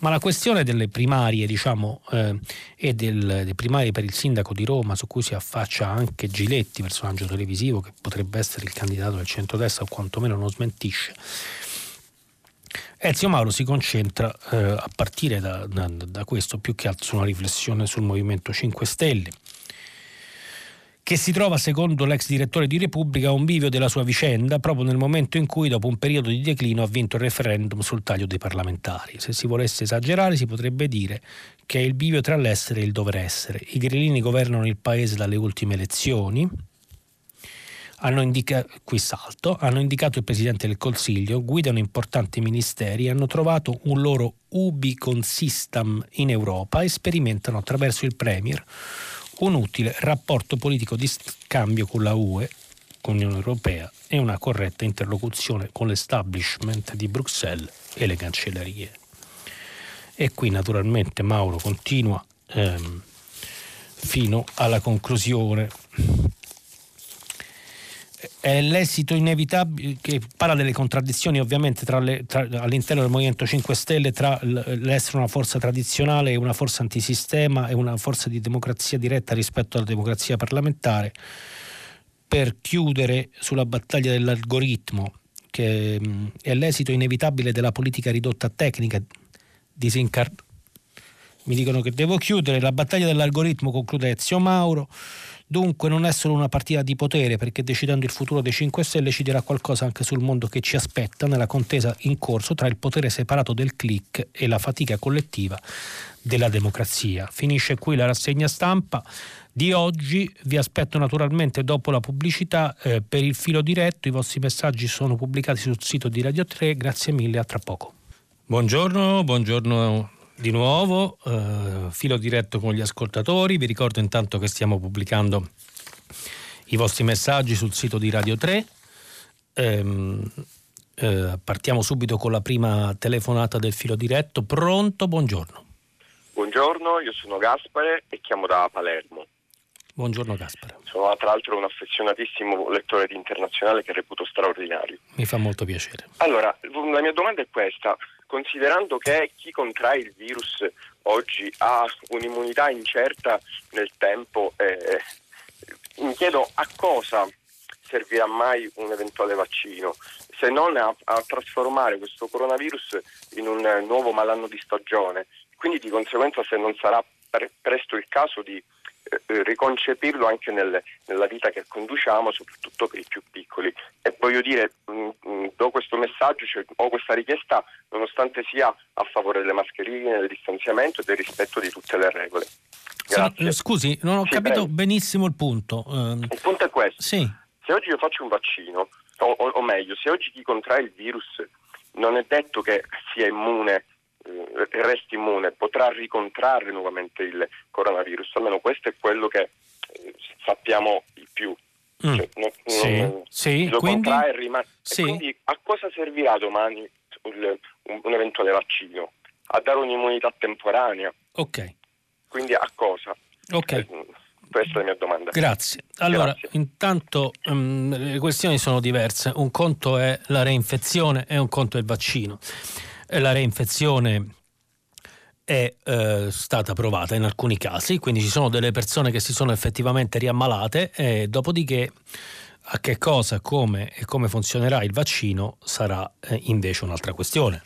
Ma la questione delle primarie, diciamo, eh, e del, delle primarie per il sindaco di Roma, su cui si affaccia anche Giletti, personaggio televisivo che potrebbe essere il candidato del centrodestra o quantomeno non smentisce. Ezio Mauro si concentra eh, a partire da, da, da questo più che altro su una riflessione sul Movimento 5 Stelle che si trova, secondo l'ex direttore di Repubblica, a un bivio della sua vicenda proprio nel momento in cui, dopo un periodo di declino, ha vinto il referendum sul taglio dei parlamentari. Se si volesse esagerare, si potrebbe dire che è il bivio tra l'essere e il dover essere. I grillini governano il paese dalle ultime elezioni. Hanno indicato, qui salto, hanno indicato il Presidente del Consiglio, guidano importanti ministeri, hanno trovato un loro ubi consistam in Europa e sperimentano attraverso il Premier un utile rapporto politico di scambio con la UE, con l'Unione Europea e una corretta interlocuzione con l'establishment di Bruxelles e le cancellerie. E qui naturalmente Mauro continua ehm, fino alla conclusione è l'esito inevitabile che parla delle contraddizioni ovviamente tra le, tra, all'interno del Movimento 5 Stelle tra l'essere una forza tradizionale e una forza antisistema e una forza di democrazia diretta rispetto alla democrazia parlamentare. Per chiudere sulla battaglia dell'algoritmo che è l'esito inevitabile della politica ridotta a tecnica disincar- mi dicono che devo chiudere la battaglia dell'algoritmo conclude Ezio Mauro Dunque non è solo una partita di potere perché decidendo il futuro dei 5 Stelle ci dirà qualcosa anche sul mondo che ci aspetta nella contesa in corso tra il potere separato del click e la fatica collettiva della democrazia. Finisce qui la rassegna stampa di oggi. Vi aspetto naturalmente dopo la pubblicità eh, per il filo diretto. I vostri messaggi sono pubblicati sul sito di Radio 3. Grazie mille, a tra poco. Buongiorno, buongiorno di nuovo, eh, filo diretto con gli ascoltatori. Vi ricordo intanto che stiamo pubblicando i vostri messaggi sul sito di Radio 3. Ehm, eh, partiamo subito con la prima telefonata del filo diretto. Pronto? Buongiorno. Buongiorno, io sono Gaspare e chiamo da Palermo. Buongiorno Gaspar. Sono tra l'altro un affezionatissimo lettore di internazionale che reputo straordinario. Mi fa molto piacere. Allora, la mia domanda è questa. Considerando che chi contrae il virus oggi ha un'immunità incerta nel tempo, eh, mi chiedo a cosa servirà mai un eventuale vaccino, se non a, a trasformare questo coronavirus in un nuovo malanno di stagione. Quindi di conseguenza se non sarà pre- presto il caso di eh, riconcepirlo anche nel, nella vita che conduciamo, soprattutto per i più piccoli. E voglio dire, mh, mm, mh, mm, do questo messaggio, cioè, ho questa richiesta nonostante sia a favore delle mascherine, del distanziamento e del rispetto di tutte le regole. Grazie. Eh, scusi, non ho sì, capito prego. benissimo il punto. Uh, il punto è questo. Sì. Se oggi io faccio un vaccino, o, o, meglio, se oggi chi contrae il virus non è detto che sia immune resti immune, potrà ricontrarre nuovamente il coronavirus, almeno questo è quello che eh, sappiamo di più. Mm. Cioè, non, sì, non, sì, lo quindi, contrae rimane. Sì. quindi a cosa servirà domani un, un, un, eventuale vaccino? A dare un'immunità temporanea. Ok. Quindi a cosa? Ok. Eh, questa è la mia domanda. Grazie. Allora, Grazie. intanto um, le questioni sono diverse. Un conto è la reinfezione e un conto è il vaccino la reinfezione è eh, stata provata in alcuni casi, quindi ci sono delle persone che si sono effettivamente riammalate e dopodiché a che cosa, come e come funzionerà il vaccino sarà eh, invece un'altra questione.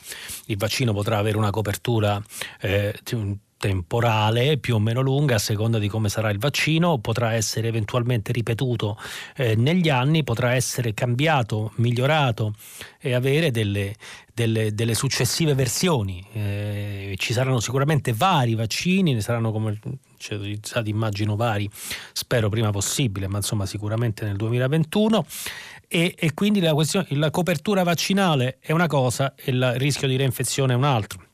Il vaccino potrà avere una copertura eh, temporale più o meno lunga a seconda di come sarà il vaccino, potrà essere eventualmente ripetuto eh, negli anni, potrà essere cambiato, migliorato e avere delle, delle, delle successive versioni. Eh, ci saranno sicuramente vari vaccini, ne saranno come cioè, utilizzati immagino vari, spero prima possibile, ma insomma sicuramente nel 2021. E, e quindi la, la copertura vaccinale è una cosa e il rischio di reinfezione è un altro.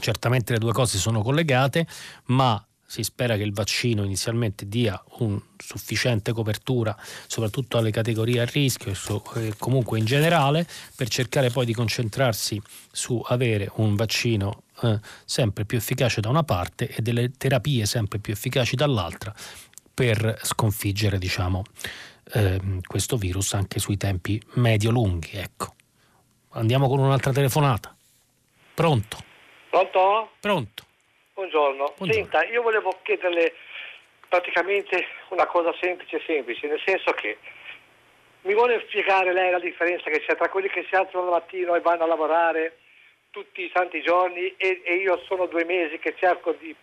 Certamente le due cose sono collegate, ma si spera che il vaccino inizialmente dia un sufficiente copertura soprattutto alle categorie a rischio e comunque in generale per cercare poi di concentrarsi su avere un vaccino eh, sempre più efficace da una parte e delle terapie sempre più efficaci dall'altra per sconfiggere diciamo, eh, questo virus anche sui tempi medio-lunghi. Ecco. Andiamo con un'altra telefonata. Pronto? Pronto? Pronto. Buongiorno. Buongiorno. Senta, io volevo chiederle praticamente una cosa semplice semplice, nel senso che mi vuole spiegare lei la differenza che c'è tra quelli che si alzano al mattino e vanno a lavorare tutti i santi giorni e, e io sono due mesi che cerco di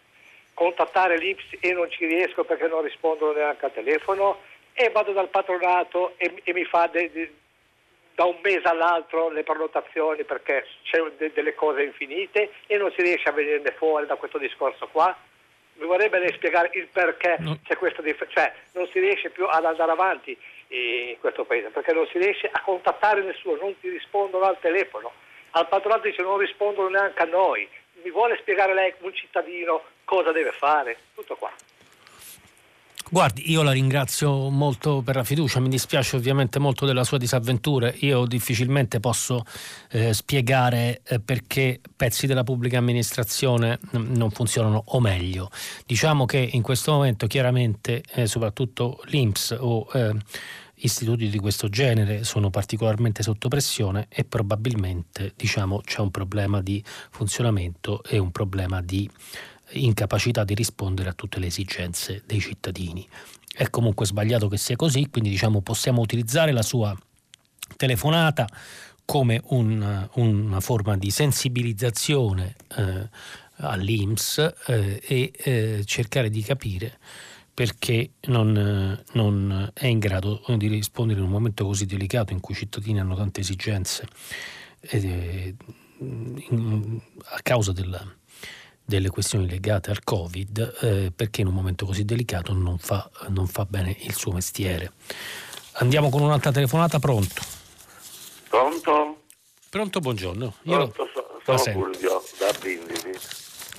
contattare l'Ips e non ci riesco perché non rispondono neanche al telefono e vado dal patronato e, e mi fa de, de, da un mese all'altro le prenotazioni perché c'è de- delle cose infinite e non si riesce a venirne fuori da questo discorso qua. Mi vorrebbe lei spiegare il perché no. c'è questa differenza, cioè non si riesce più ad andare avanti in questo paese perché non si riesce a contattare nessuno, non ti rispondono al telefono. Al patronato dice non rispondono neanche a noi. Mi vuole spiegare lei, un cittadino, cosa deve fare? Tutto qua. Guardi, io la ringrazio molto per la fiducia, mi dispiace ovviamente molto della sua disavventura, io difficilmente posso eh, spiegare eh, perché pezzi della pubblica amministrazione non funzionano o meglio. Diciamo che in questo momento chiaramente eh, soprattutto l'INPS o eh, istituti di questo genere sono particolarmente sotto pressione e probabilmente diciamo, c'è un problema di funzionamento e un problema di incapacità di rispondere a tutte le esigenze dei cittadini. È comunque sbagliato che sia così, quindi diciamo possiamo utilizzare la sua telefonata come un, una forma di sensibilizzazione eh, all'IMS eh, e eh, cercare di capire perché non, non, è in grado di rispondere in un momento così delicato in cui i cittadini hanno tante esigenze eh, in, a causa della, delle questioni legate al Covid eh, perché in un momento così delicato non fa, non fa, bene il suo mestiere. Andiamo con un'altra telefonata, pronto? Pronto? Pronto, buongiorno. Io pronto, so, sono Fulvio da Brindisi.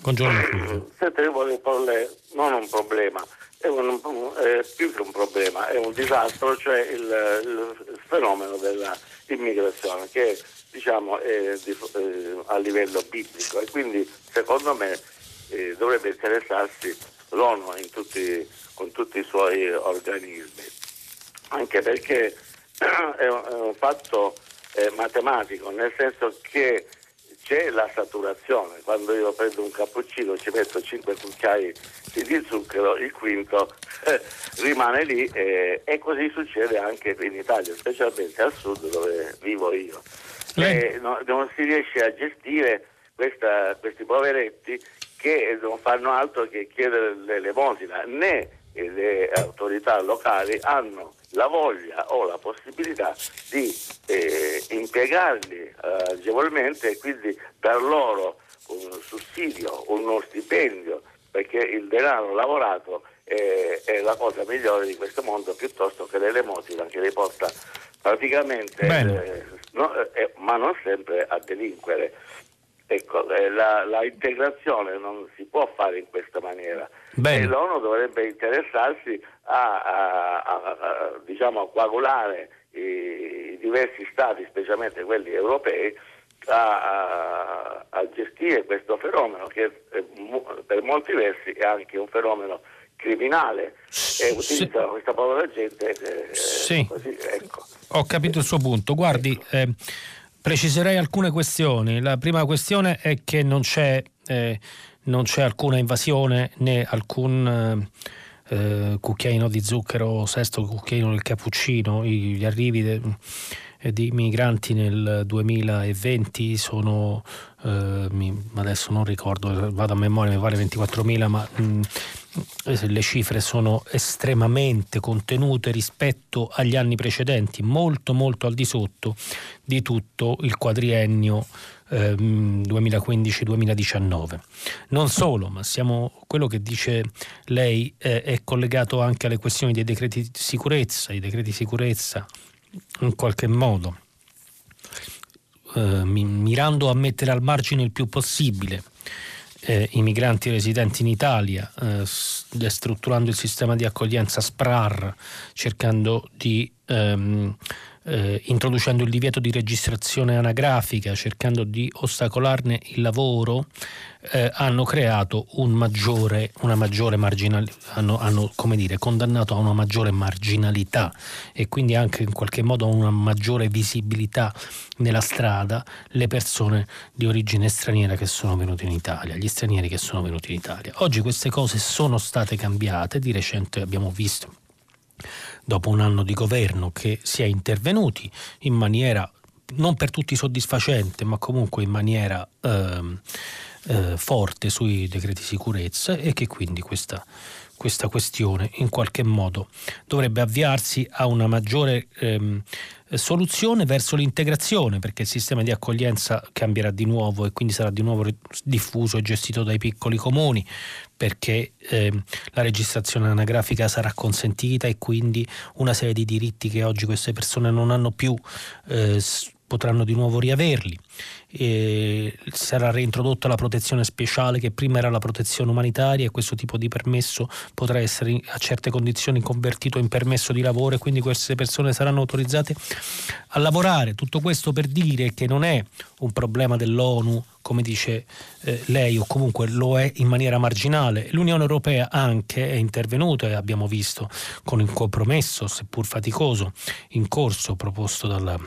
Buongiorno Fulvio. Senti, io volevo porle non un problema, è, un, è più che un problema, è un disastro, cioè il, il fenomeno dell'immigrazione che diciamo, eh, di, eh, a livello biblico. E quindi secondo me eh, dovrebbe interessarsi l'ONU in tutti, con tutti i suoi organismi, anche perché è un, fatto eh, matematico, nel senso che c'è la saturazione, quando io prendo un cappuccino ci metto 5 cucchiai di zucchero, il quinto rimane lì eh, e così succede anche in Italia, specialmente al sud dove vivo io. Eh, no, non si riesce a gestire questa, questi poveretti che non fanno altro che chiedere l'elemosina, né le autorità locali hanno la voglia o la possibilità di eh, impiegarli eh, agevolmente e quindi dar loro un sussidio, uno stipendio, perché il denaro lavorato è, è la cosa migliore di questo mondo piuttosto che l'elemosina che li porta praticamente, eh, no, eh, ma non sempre a delinquere. Ecco, eh, la, la, integrazione non si può fare in questa maniera Bene. e l'ONU dovrebbe interessarsi a, a, a, a diciamo, coagulare i, i, diversi stati, specialmente quelli europei, a, gestire questo fenomeno che eh, per molti versi è anche un fenomeno criminale e utilizzano sì. questa povera gente. Eh, sì. Così, ecco. Ho capito il suo punto. Guardi, ecco. eh, Preciserei alcune questioni. La prima questione è che non c'è, eh, non c'è alcuna invasione né alcun eh, eh cucchiaino di zucchero, sesto cucchiaino del cappuccino. Gli arrivi de, di migranti nel 2020 sono, eh, adesso non ricordo, vado a memoria, mi pare 24.000, ma mh, eh, le cifre sono estremamente contenute rispetto agli anni precedenti, molto molto al di sotto di tutto il quadriennio eh, 2015-2019. Non solo, ma siamo, quello che dice lei eh, è collegato anche alle questioni dei decreti di sicurezza, i decreti di sicurezza in qualche modo. Eh, mirando a mettere al margine il più possibile eh, i migranti residenti in Italia, eh, destrutturando il sistema di accoglienza SPRAR, cercando di ehm, eh, introducendo il divieto di registrazione anagrafica, cercando di ostacolarne il lavoro, eh, hanno creato un maggiore, una maggiore marginalità, hanno, hanno dire, condannato a una maggiore marginalità e quindi anche in qualche modo a una maggiore visibilità nella strada le persone di origine straniera che sono venute in Italia, gli stranieri che sono venuti in Italia. Oggi queste cose sono state cambiate, di recente abbiamo visto dopo un anno di governo che si è intervenuti in maniera non per tutti soddisfacente, ma comunque in maniera eh, eh, forte sui decreti sicurezza e che quindi questa, questa, questione in qualche modo dovrebbe avviarsi a una maggiore ehm, soluzione verso l'integrazione, perché il sistema di accoglienza cambierà di nuovo e quindi sarà di nuovo diffuso e gestito dai piccoli comuni, perché eh, la registrazione anagrafica sarà consentita e quindi una serie di diritti che oggi queste persone non hanno più eh, potranno di nuovo riaverli. E sarà reintrodotta la protezione speciale che prima era la protezione umanitaria e questo tipo di permesso potrà essere a certe condizioni convertito in permesso di lavoro e quindi queste persone saranno autorizzate a lavorare. Tutto questo per dire che non è un problema dell'ONU come dice eh, lei, o comunque lo è in maniera marginale. L'Unione Europea anche è intervenuta e abbiamo visto con il compromesso, seppur faticoso, in corso proposto dalla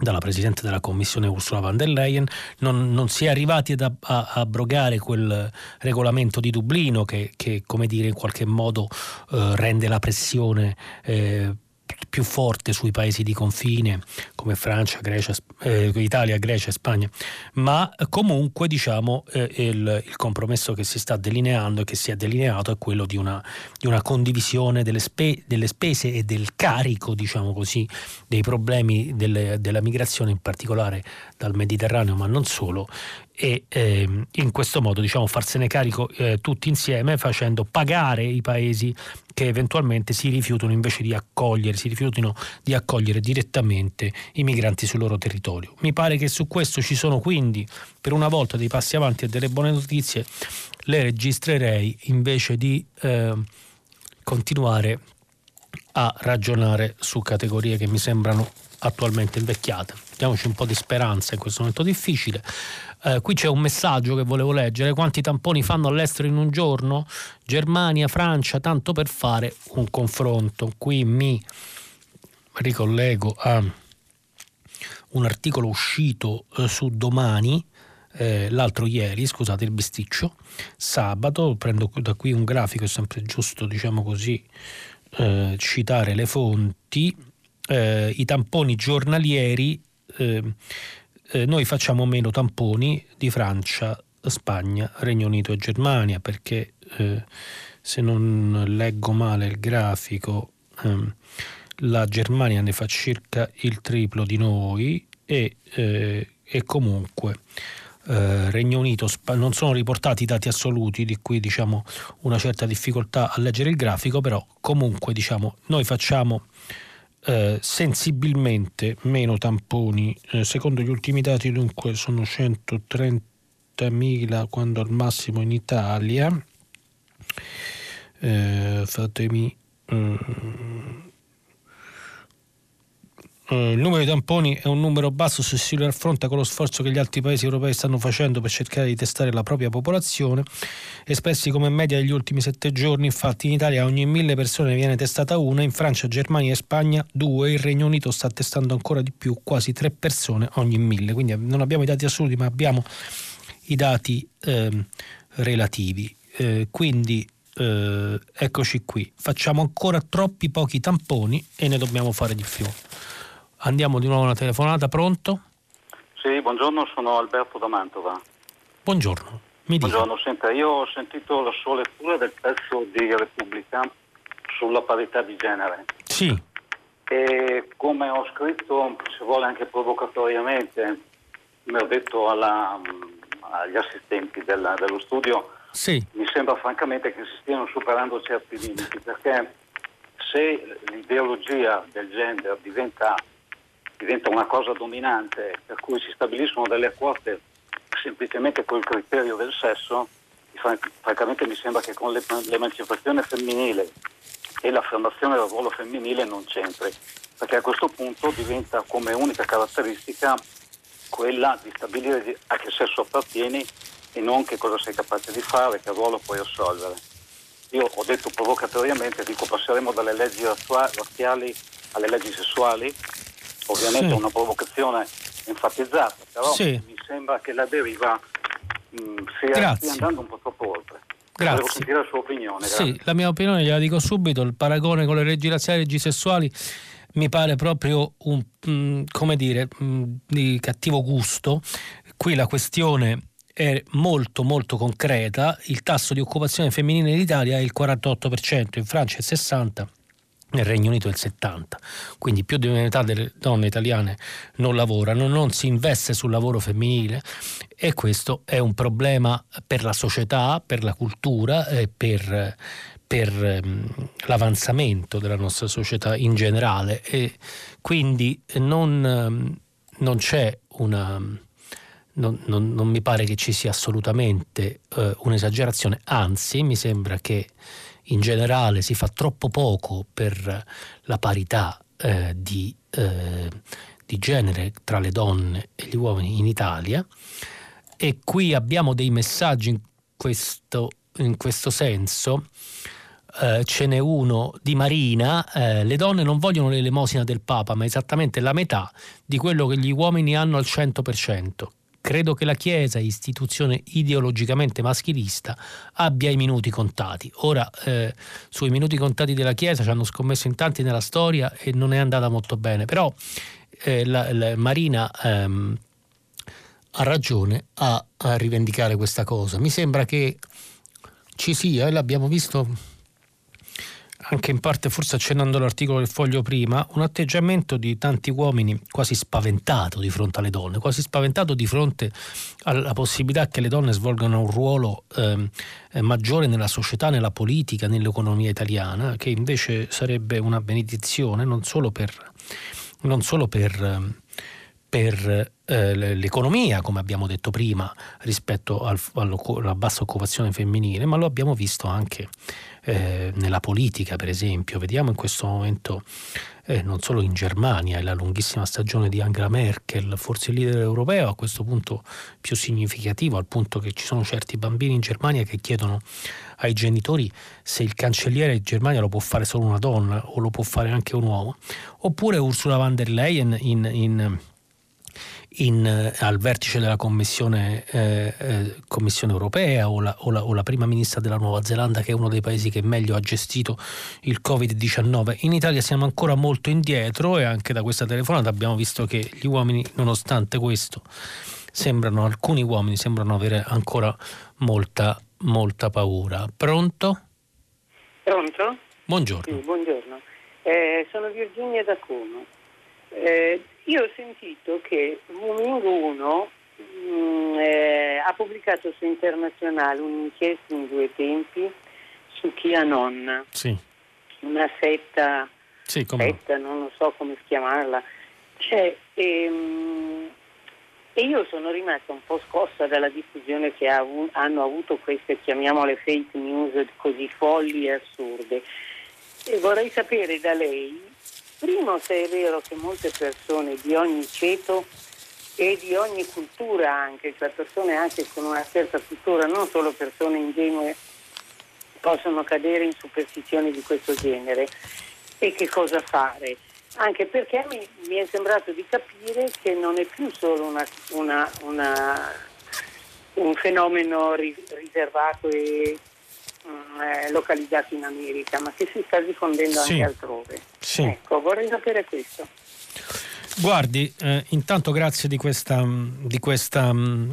dalla Presidente della Commissione Ursula von der Leyen, non, non si è arrivati ad abrogare quel regolamento di Dublino che, che come dire, in qualche modo eh, rende la pressione eh, più forte sui paesi di confine come Francia, Grecia, eh, Italia, Grecia e Spagna, ma comunque diciamo eh, il, il, compromesso che si sta delineando e che si è delineato è quello di una, di una condivisione delle, spe, delle, spese e del carico, diciamo così, dei problemi delle, della migrazione, in particolare dal Mediterraneo, ma non solo, e ehm, in questo modo diciamo, farsene carico eh, tutti insieme facendo pagare i paesi che eventualmente si rifiutano invece di accogliere, si rifiutino di accogliere direttamente i migranti sul loro territorio. Mi pare che su questo ci sono quindi per una volta dei passi avanti e delle buone notizie, le registrerei invece di eh, continuare a ragionare su categorie che mi sembrano attualmente invecchiate. Diamoci un po' di speranza in questo momento difficile. Eh, qui c'è un messaggio che volevo leggere. Quanti tamponi fanno all'estero in un giorno? Germania, Francia, tanto per fare un confronto. Qui mi ricollego a un articolo uscito eh, su domani. Eh, l'altro ieri, scusate il bisticcio, sabato, prendo da qui un grafico, è sempre giusto, diciamo così, eh, citare le fonti, eh, i tamponi giornalieri eh, noi facciamo meno tamponi di Francia, Spagna, Regno Unito e Germania perché eh, se non leggo male il grafico ehm, la Germania ne fa circa il triplo di noi e, eh, e comunque eh, Regno Unito, Sp- non sono riportati i dati assoluti di cui diciamo una certa difficoltà a leggere il grafico, però comunque diciamo noi facciamo eh, sensibilmente meno tamponi. Eh, secondo gli ultimi dati dunque sono 130.000 quando al massimo in Italia. Eh, fatemi... Mm, eh, il numero di tamponi è un numero basso se si raffronta con lo sforzo che gli altri paesi europei stanno facendo per cercare di testare la propria popolazione, espressi come media degli ultimi sette giorni. Infatti, in Italia ogni mille persone viene testata una, in Francia, Germania e Spagna due, il Regno Unito sta testando ancora di più, quasi tre persone ogni mille. Quindi non abbiamo i dati assoluti, ma abbiamo i dati eh, relativi. Eh, quindi eh, eccoci qui, facciamo ancora troppi pochi tamponi e ne dobbiamo fare di più. Andiamo di nuovo a una telefonata, pronto? Sì, buongiorno, sono Alberto da Mantova. Buongiorno, mi dica. Buongiorno, senta, io ho sentito la sua lettura del pezzo di Repubblica sulla parità di genere. Sì. E come ho scritto, se vuole anche provocatoriamente, mi ho detto alla, agli assistenti della, dello studio, sì. mi sembra francamente che si stiano superando certi limiti, perché se l'ideologia del gender diventa diventa una cosa dominante, per cui si stabiliscono delle quote semplicemente col criterio del sesso, francamente mi sembra che con l'emancipazione femminile e l'affermazione del ruolo femminile non c'entri, perché a questo punto diventa come unica caratteristica quella di stabilire a che sesso appartieni e non che cosa sei capace di fare, che ruolo puoi assolvere. Io ho detto provocatoriamente, dico passeremo dalle leggi razziali alle leggi sessuali, ovviamente sì. una provocazione enfatizzata, però sì. mi sembra che la deriva mh, mm, sia, stia andando un po' troppo oltre. Grazie. Devo sentire la sua opinione. Sì, la mia opinione gliela dico subito, il paragone con le leggi razziali e le leggi sessuali mi pare proprio un, mh, mm, come dire, mh, mm, di cattivo gusto. Qui la questione è molto molto concreta, il tasso di occupazione femminile in Italia è il 48%, in Francia è il 60%, nel Regno Unito è il 70, quindi più di metà delle donne italiane non lavorano, non si investe sul lavoro femminile e questo è un problema per la società, per la cultura e per, per um, l'avanzamento della nostra società in generale. E quindi non, um, non c'è una... Non, non, non, mi pare che ci sia assolutamente uh, un'esagerazione, anzi mi sembra che in generale si fa troppo poco per la parità eh, di, eh, di genere tra le donne e gli uomini in Italia e qui abbiamo dei messaggi in questo, in questo senso. Uh, ce n'è uno di Marina, uh, le donne non vogliono l'elemosina del Papa, ma esattamente la metà di quello che gli uomini hanno al 100%. Credo che la Chiesa, istituzione ideologicamente maschilista, abbia i minuti contati. Ora, eh, sui minuti contati della Chiesa ci hanno scommesso in tanti nella storia e non è andata molto bene, però eh, la, la Marina ehm, ha ragione a, a rivendicare questa cosa. Mi sembra che ci sia, e l'abbiamo visto anche in parte forse accennando l'articolo del foglio prima, un atteggiamento di tanti uomini quasi spaventato di fronte alle donne, quasi spaventato di fronte alla possibilità che le donne svolgano un ruolo ehm, eh, maggiore nella società, nella politica, nell'economia italiana, che invece sarebbe una benedizione non solo per, non solo per, per eh, l'economia, come abbiamo detto prima, rispetto al, alla bassa occupazione femminile, ma lo abbiamo visto anche eh, nella politica, per esempio. Vediamo in questo momento, eh, non solo in Germania, è la lunghissima stagione di Angela Merkel, forse il leader europeo a questo punto più significativo, al punto che ci sono certi bambini in Germania che chiedono ai genitori se il cancelliere in Germania lo può fare solo una donna o lo può fare anche un uomo, oppure Ursula von der Leyen in, in in, eh, al vertice della commissione, eh, eh, commissione europea o la, o, la, o la, prima ministra della Nuova Zelanda che è uno dei paesi che meglio ha gestito il Covid-19. In Italia siamo ancora molto indietro e anche da questa telefonata abbiamo visto che gli uomini, nonostante questo, sembrano, alcuni uomini sembrano avere ancora molta, molta paura. Pronto? Pronto? Buongiorno. Sì, buongiorno. Eh, sono Virginia da Como. Eh, io ho sentito che Wuming 1 mh, eh, ha pubblicato su Internazionale un'inchiesta in due tempi su QAnon, sì. una setta, sì, setta, non so come chiamarla. Cioè, ehm, e io sono rimasta un po' scossa dalla diffusione che ha, hanno avuto queste, chiamiamole fake news così folli e assurde. E vorrei sapere da lei Primo se è vero che molte persone di ogni ceto e di ogni cultura anche, cioè persone anche con una certa cultura, non solo persone ingenue, possono cadere in superstizioni di questo genere. E che cosa fare? Anche perché mi, mi è sembrato di capire che non è più solo una, una, una, un fenomeno riservato e eh, localizzato in America, ma che si sta diffondendo sì. anche altrove. Sì. Ecco, vorrei sapere questo. Guardi, eh, intanto grazie di questa, di questa mm,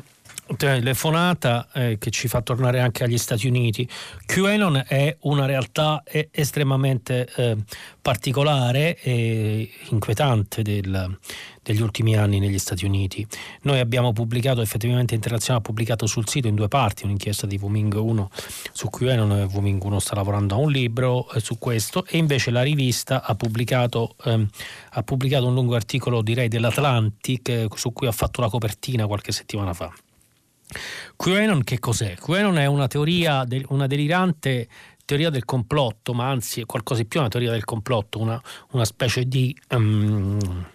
telefonata eh, che ci fa tornare anche agli Stati Uniti. QAnon è una realtà estremamente eh, particolare e inquietante del, degli ultimi anni negli Stati Uniti. Noi abbiamo pubblicato, effettivamente Internazionale ha pubblicato sul sito in due parti un'inchiesta di Wuming 1 su QAnon, Wuming 1 sta lavorando a un libro eh, su questo e invece la rivista ha pubblicato, ehm, ha pubblicato un lungo articolo direi dell'Atlantic eh, su cui ha fatto la copertina qualche settimana fa. QAnon che cos'è? QAnon è una teoria, una delirante teoria del complotto, ma anzi è qualcosa di più una teoria del complotto, una, una specie di, um,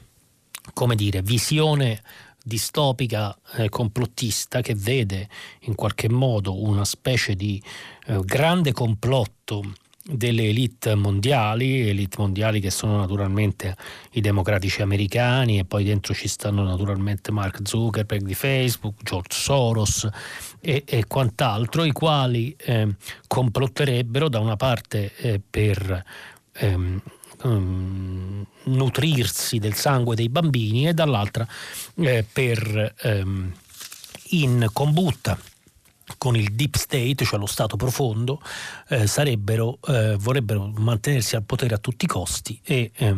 come dire, visione distopica eh, complottista che vede in qualche modo una specie di eh, grande complotto delle elite mondiali, elite mondiali che sono naturalmente i democratici americani e poi dentro ci stanno naturalmente Mark Zuckerberg di Facebook, George Soros e, e quant'altro, i quali eh, complotterebbero da una parte eh, per ehm, um, nutrirsi del sangue dei bambini e dall'altra eh, per ehm, in combutta con il deep state, cioè lo Stato profondo, eh, eh, vorrebbero mantenersi al potere a tutti i costi e, eh,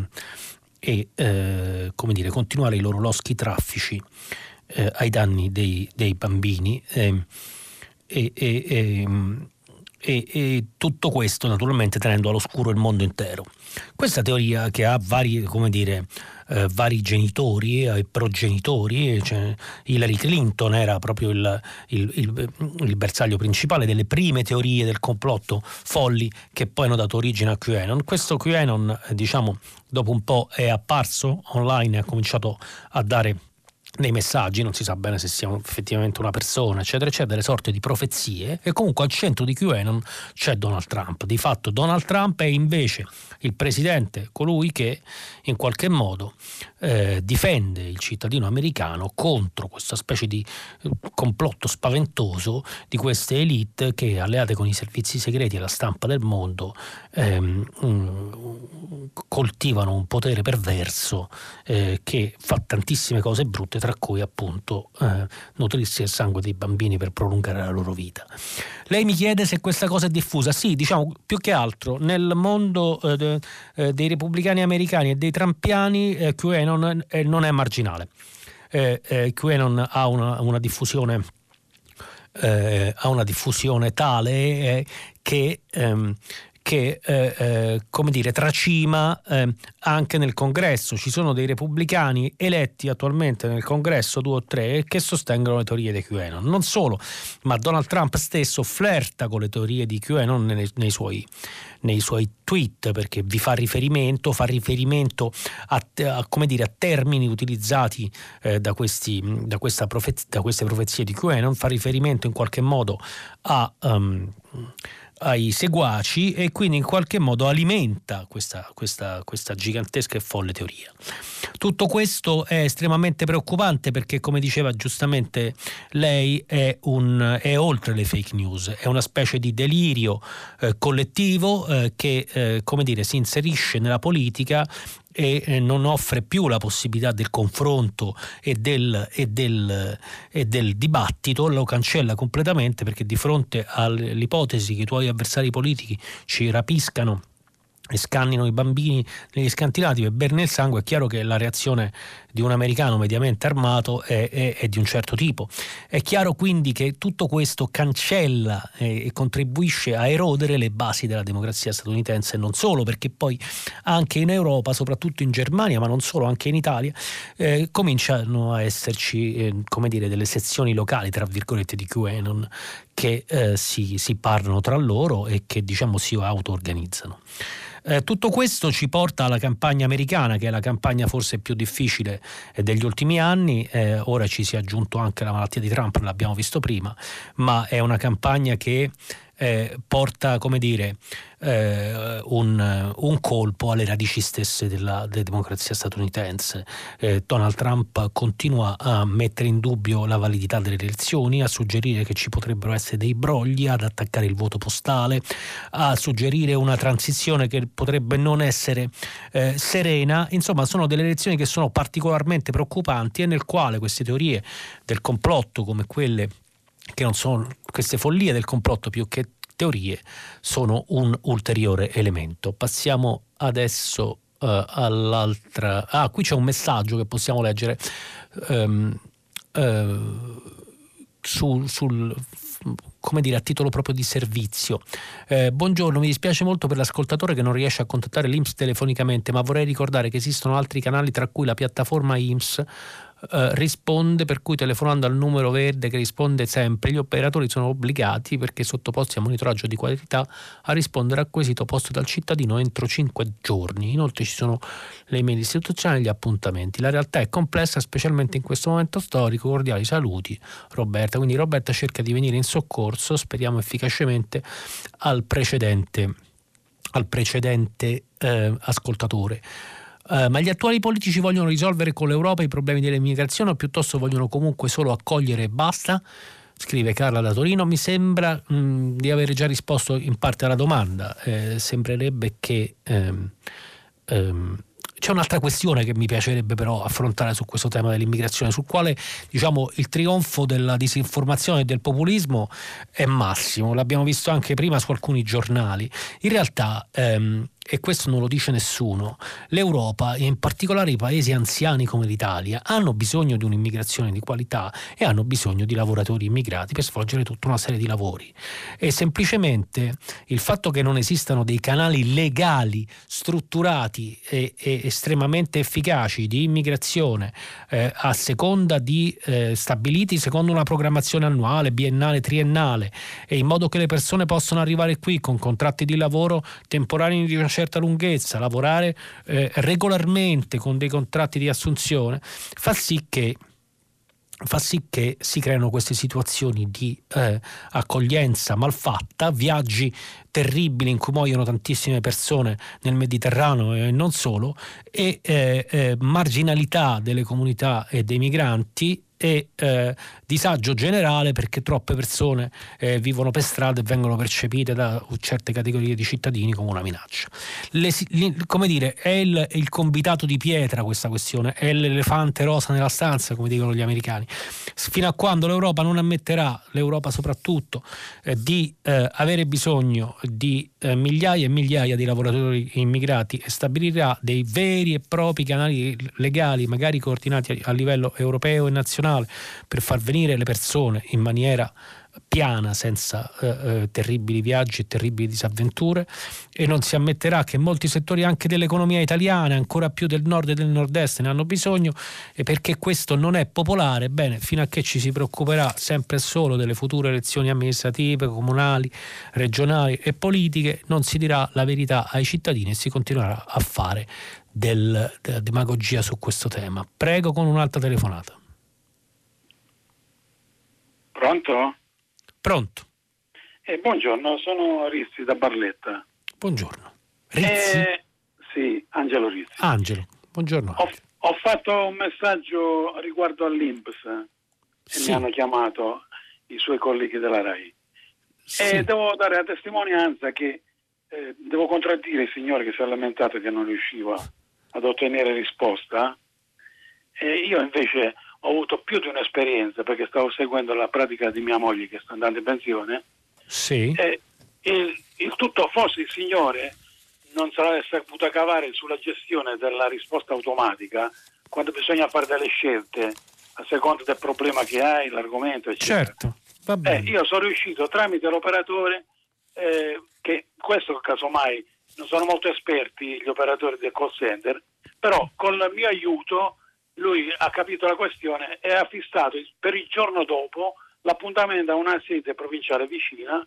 e eh, come dire, continuare i loro loschi traffici eh, ai danni dei, dei bambini. Ehm, e, e, e, e, tutto questo naturalmente tenendo all'oscuro il mondo intero. Questa teoria che ha vari, come dire, eh, vari genitori e progenitori, cioè Hillary Clinton era proprio il, il, il, il, bersaglio principale delle prime teorie del complotto folli che poi hanno dato origine a QAnon. Questo QAnon, eh, diciamo, dopo un po' è apparso online e ha cominciato a dare nei messaggi, non si sa bene se sia effettivamente una persona, eccetera, eccetera, delle sorte di profezie e comunque al centro di QAnon c'è Donald Trump. Di fatto Donald Trump è invece il presidente, colui che in qualche modo eh, difende il cittadino americano contro questa specie di eh, complotto spaventoso di queste elite che alleate con i servizi segreti e la stampa del mondo ehm, um, coltivano un potere perverso eh, che fa tantissime cose brutte tra cui appunto eh, nutrirsi del sangue dei bambini per prolungare la loro vita. Lei mi chiede se questa cosa è diffusa. Sì, diciamo più che altro nel mondo eh, eh, dei repubblicani americani e dei trampiani eh, QAnon eh, non è marginale. Eh, eh, QAnon ha una, una diffusione ha una diffusione tale che, ehm, che eh, eh, come dire, tracima eh, anche nel congresso. Ci sono dei repubblicani eletti attualmente nel congresso, due o tre, che sostengono le teorie di QAnon. Non solo, ma Donald Trump stesso flirta con le teorie di QAnon nei, nei, suoi, nei suoi, tweet perché vi fa riferimento, fa riferimento a, a, dire, a termini utilizzati eh, da, questi, da, profez- da, queste profezie di QAnon, fa riferimento in qualche modo a... Um, ai seguaci e quindi in qualche modo alimenta questa, questa, questa gigantesca e folle teoria. Tutto questo è estremamente preoccupante perché, come diceva giustamente lei, è, un, è oltre le fake news, è una specie di delirio eh, collettivo eh, che eh, come dire, si inserisce nella politica e eh, non offre più la possibilità del confronto e del, e, del, e del, dibattito, lo cancella completamente perché di fronte all'ipotesi che i tuoi avversari politici ci rapiscano e scannino i bambini negli scantinati per berne il sangue, è chiaro che la reazione di un americano mediamente armato è, è, è di un certo tipo. È chiaro quindi che tutto questo cancella e, e, contribuisce a erodere le basi della democrazia statunitense, non solo perché poi anche in Europa, soprattutto in Germania, ma non solo, anche in Italia, eh, cominciano a esserci eh, come dire, delle sezioni locali, tra virgolette, di QAnon che eh, si, si parlano tra loro e che diciamo si auto-organizzano. Eh, tutto questo ci porta alla campagna americana, che è la campagna forse più difficile eh, degli ultimi anni. Eh, ora ci si è aggiunto anche la malattia di Trump, l'abbiamo visto prima, ma è una campagna che eh, porta, come dire, eh, un, un, colpo alle radici stesse della, della democrazia statunitense. Eh, Donald Trump continua a mettere in dubbio la validità delle elezioni, a suggerire che ci potrebbero essere dei brogli, ad attaccare il voto postale, a suggerire una transizione che potrebbe non essere eh, serena. Insomma, sono delle elezioni che sono particolarmente preoccupanti e nel quale queste teorie del complotto come quelle che non sono queste follie del complotto più che teorie sono un ulteriore elemento. Passiamo adesso uh, all'altra. Ah, qui c'è un messaggio che possiamo leggere um, uh, su, sul come dire, a titolo proprio di servizio. Eh, buongiorno, mi dispiace molto per l'ascoltatore che non riesce a contattare l'IMS telefonicamente, ma vorrei ricordare che esistono altri canali, tra cui la piattaforma IMS, eh, risponde, per cui telefonando al numero verde che risponde sempre, gli operatori sono obbligati, perché sottoposti a monitoraggio di qualità, a rispondere al quesito posto dal cittadino entro 5 giorni. Inoltre ci sono le email istituzionali e gli appuntamenti. La realtà è complessa, specialmente in questo momento storico. Cordiali saluti, Roberta. Quindi Roberta cerca di venire in soccorso, speriamo efficacemente, al precedente, al precedente eh, ascoltatore. Uh, ma gli attuali politici vogliono risolvere con l'Europa i problemi dell'immigrazione o piuttosto vogliono comunque solo accogliere e basta? Scrive Carla da Torino. Mi sembra mh, di aver già risposto in parte alla domanda. Eh, sembrerebbe che ehm, ehm, c'è un'altra questione che mi piacerebbe però affrontare su questo tema dell'immigrazione, sul quale diciamo, il trionfo della disinformazione e del populismo è massimo, l'abbiamo visto anche prima su alcuni giornali. In realtà ehm, e questo non lo dice nessuno, l'Europa e in particolare i paesi anziani come l'Italia hanno bisogno di un'immigrazione di qualità e hanno bisogno di lavoratori immigrati per svolgere tutta una serie di lavori. E semplicemente il fatto che non esistano dei canali legali, strutturati e, e estremamente efficaci di immigrazione eh, a seconda di eh, stabiliti secondo una programmazione annuale, biennale, triennale e in modo che le persone possano arrivare qui con contratti di lavoro temporanei di una certa lunghezza, lavorare eh, regolarmente con dei contratti di assunzione, fa sì che fa sì che si creino queste situazioni di eh, accoglienza malfatta, viaggi terribili in cui muoiono tantissime persone nel Mediterraneo e non solo, e eh, eh, marginalità delle comunità e dei migranti e eh, disagio generale perché troppe persone eh, vivono per strada e vengono percepite da certe categorie di cittadini come una minaccia. Le, come dire, è il, il, convitato di pietra questa questione, è l'elefante rosa nella stanza, come dicono gli americani. Fino a quando l'Europa non ammetterà, l'Europa soprattutto, eh, di eh, avere bisogno di eh, migliaia e migliaia di lavoratori immigrati e stabilirà dei veri e propri canali legali, magari coordinati a, a livello europeo e nazionale, internazionale per far venire le persone in maniera piana senza eh, eh, terribili viaggi e terribili disavventure e non si ammetterà che molti settori anche dell'economia italiana, ancora più del nord e del nord-est, ne hanno bisogno e perché questo non è popolare, bene, fino a che ci si preoccuperà sempre solo delle future elezioni amministrative, comunali, regionali e politiche, non si dirà la verità ai cittadini e si continuerà a fare del, della demagogia su questo tema. Prego con un'altra telefonata. Pronto? Pronto. Eh, buongiorno, sono Rizzi da Barletta. Buongiorno. Rizzi? Eh, sì, Angelo Rizzi. Angelo, buongiorno. Ho, ho, fatto un messaggio riguardo all'Inps sì. e mi hanno chiamato i suoi colleghi della RAI. Sì. E devo dare la testimonianza che eh, devo contraddire il signore che si è lamentato che non riusciva ad ottenere risposta. E io invece ho avuto più di un'esperienza perché stavo seguendo la pratica di mia moglie che sta andando in pensione. Sì. E il, il tutto, forse il signore non se l'avesse saputa cavare sulla gestione della risposta automatica quando bisogna fare delle scelte a seconda del problema che hai, l'argomento, eccetera. Certo, va bene. Eh, io sono riuscito tramite l'operatore, eh, che questo casomai non sono molto esperti gli operatori del call center, però con il mio aiuto lui ha capito la questione e ha fissato per il giorno dopo l'appuntamento a una sede provinciale vicina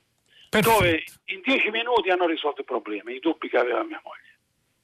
Perfetto. dove in dieci minuti hanno risolto i problemi, i dubbi che aveva mia moglie.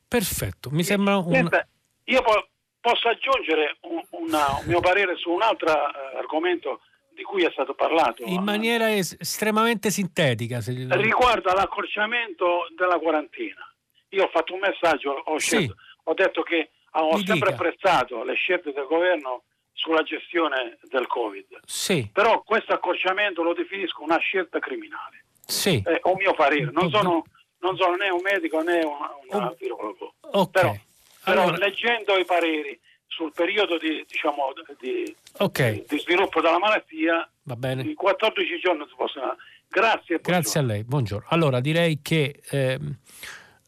Perfetto, mi sembra un... Senta, io po- posso aggiungere un, una, un, mio parere su un altro uh, argomento di cui è stato parlato. In maniera es- estremamente sintetica. Se... Riguardo all'accorciamento della quarantena. Io ho fatto un messaggio, ho, scelto, sì. ho detto che ho Mi sempre dica. apprezzato le scelte del governo sulla gestione del Covid. Sì. Però questo accorciamento lo definisco una scelta criminale. Sì. È un mio parere. Non sono, non sono né un medico né un, un virologo. Okay. Però, però allora... leggendo i pareri sul periodo di, diciamo, di, okay. di sviluppo della malattia, Va bene. in 14 giorni si possono... Grazie. Grazie a lei, buongiorno. Allora direi che... Ehm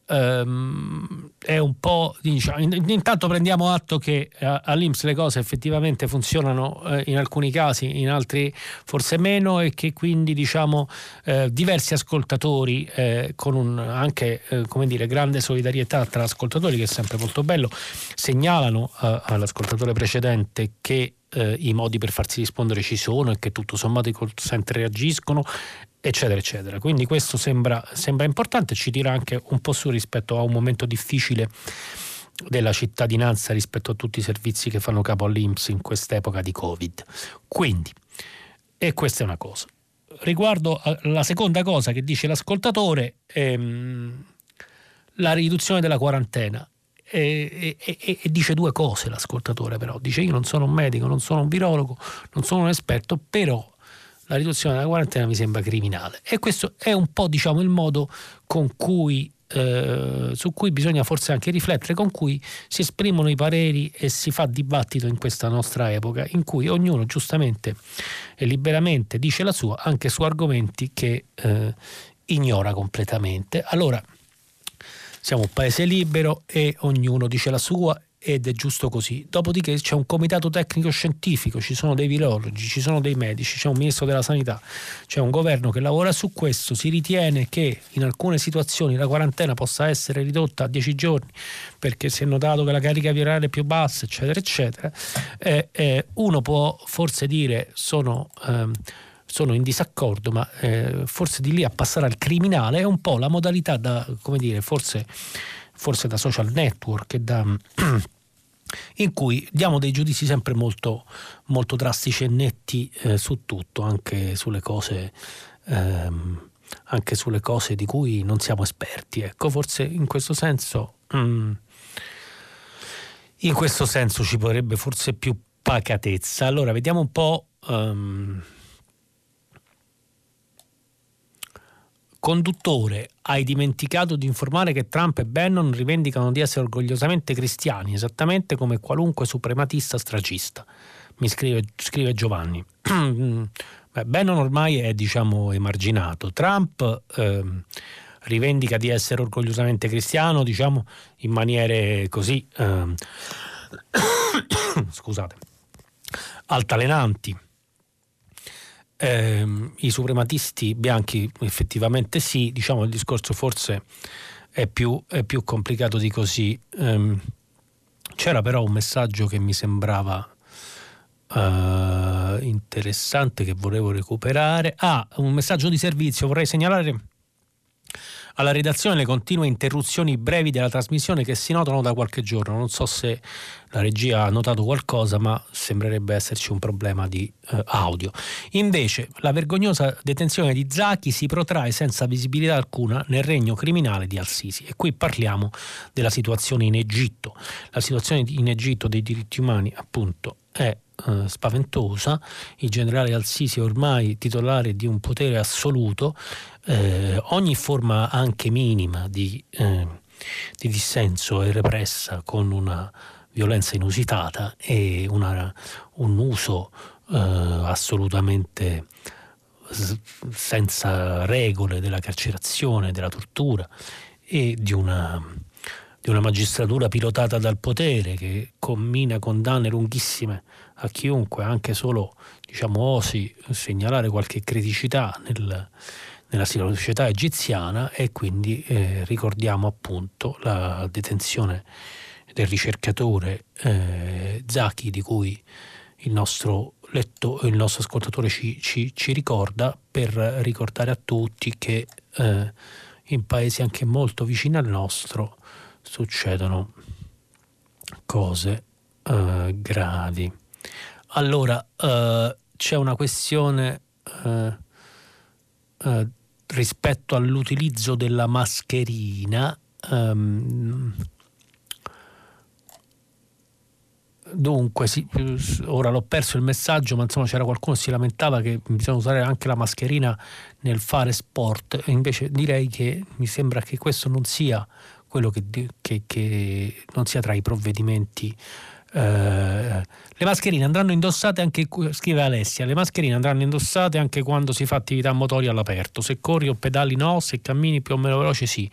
ehm, è un po' diciamo, intanto prendiamo atto che eh, all'Inps le cose effettivamente funzionano eh, in alcuni casi, in altri forse meno e che quindi diciamo eh, diversi ascoltatori eh, con un, anche eh, dire grande solidarietà tra ascoltatori che è sempre molto bello segnalano eh, all'ascoltatore precedente che i modi per farsi rispondere ci sono e che tutto sommato i call center reagiscono eccetera, eccetera. Quindi questo sembra, sembra importante, ci tira anche un po' su rispetto a un momento difficile della cittadinanza rispetto a tutti i servizi che fanno capo all'Inps in quest'epoca di Covid. Quindi, e questa è una cosa. Riguardo alla seconda cosa che dice l'ascoltatore, ehm, la riduzione della quarantena. E, e, e, dice due cose l'ascoltatore però dice io non sono un medico non sono un virologo non sono un esperto però la riduzione della quarantena mi sembra criminale. E questo è un po' diciamo, il modo cui, eh, su cui bisogna forse anche riflettere, con cui si esprimono i pareri e si fa dibattito in questa nostra epoca, in cui ognuno giustamente e liberamente dice la sua anche su argomenti che eh, ignora completamente. Allora, siamo un paese libero e ognuno dice la sua ed è giusto così. Dopodiché c'è un comitato tecnico scientifico, ci sono dei virologi, ci sono dei medici, c'è un ministro della sanità, c'è un governo che lavora su questo, si ritiene che in alcune situazioni la quarantena possa essere ridotta a 10 giorni perché si è notato che la carica virale è più bassa, eccetera, eccetera. Eh, eh, uno può forse dire sono... Ehm, sono in disaccordo, ma eh, forse di lì a passare al criminale è un po' la modalità da, come dire, forse, forse da social network da in cui diamo dei giudizi sempre molto, molto drastici e netti eh, su tutto, anche sulle cose. Ehm, anche sulle cose di cui non siamo esperti. Ecco, forse in questo senso, mm, in questo senso ci vorrebbe forse più pacatezza. Allora, vediamo un po'. Um, Conduttore, hai dimenticato di informare che Trump e Bannon rivendicano di essere orgogliosamente cristiani, esattamente come qualunque suprematista stragista. Mi scrive, scrive Giovanni. Beh, Bannon ormai è, diciamo, emarginato. Trump eh, rivendica di essere orgogliosamente cristiano, diciamo, in maniere così... Eh, scusate altalenanti. Eh, I suprematisti bianchi effettivamente sì, diciamo il discorso forse è più, è più complicato di così. Eh, c'era però un messaggio che mi sembrava uh, interessante che volevo recuperare. Ah, un messaggio di servizio, vorrei segnalare alla redazione le continue interruzioni brevi della trasmissione che si notano da qualche giorno. Non so se la regia ha notato qualcosa, ma sembrerebbe esserci un problema di eh, audio. Invece, la vergognosa detenzione di Zaki si protrae senza visibilità alcuna nel regno criminale di Al-Sisi. E qui parliamo della situazione in Egitto. La situazione in Egitto dei diritti umani, appunto, è eh, spaventosa, il generale Al-Sisi ormai titolare di un potere assoluto, eh, ogni forma anche minima di, eh, di, dissenso è repressa con una violenza inusitata e una, un uso eh, assolutamente senza regole della carcerazione, della tortura e di una di una magistratura pilotata dal potere che commina condanne lunghissime a chiunque anche solo diciamo, osi segnalare qualche criticità nel, nella società egiziana e quindi eh, ricordiamo appunto la detenzione del ricercatore eh, Zaki di cui il nostro, letto, il nostro ascoltatore ci, ci, ci, ricorda per ricordare a tutti che eh, in paesi anche molto vicini al nostro succedono cose uh, gravi. Allora, uh, c'è una questione uh, rispetto all'utilizzo della mascherina. Um, Dunque, sì, ora l'ho perso il messaggio, ma insomma c'era qualcuno che si lamentava che bisogna usare anche la mascherina nel fare sport. Invece direi che mi sembra che questo non sia quello che, che, che non sia tra i provvedimenti le mascherine andranno indossate anche, scrive Alessia, le mascherine andranno indossate anche quando si fa attività motoria all'aperto, se corri o pedali no, se cammini più o meno veloce sì.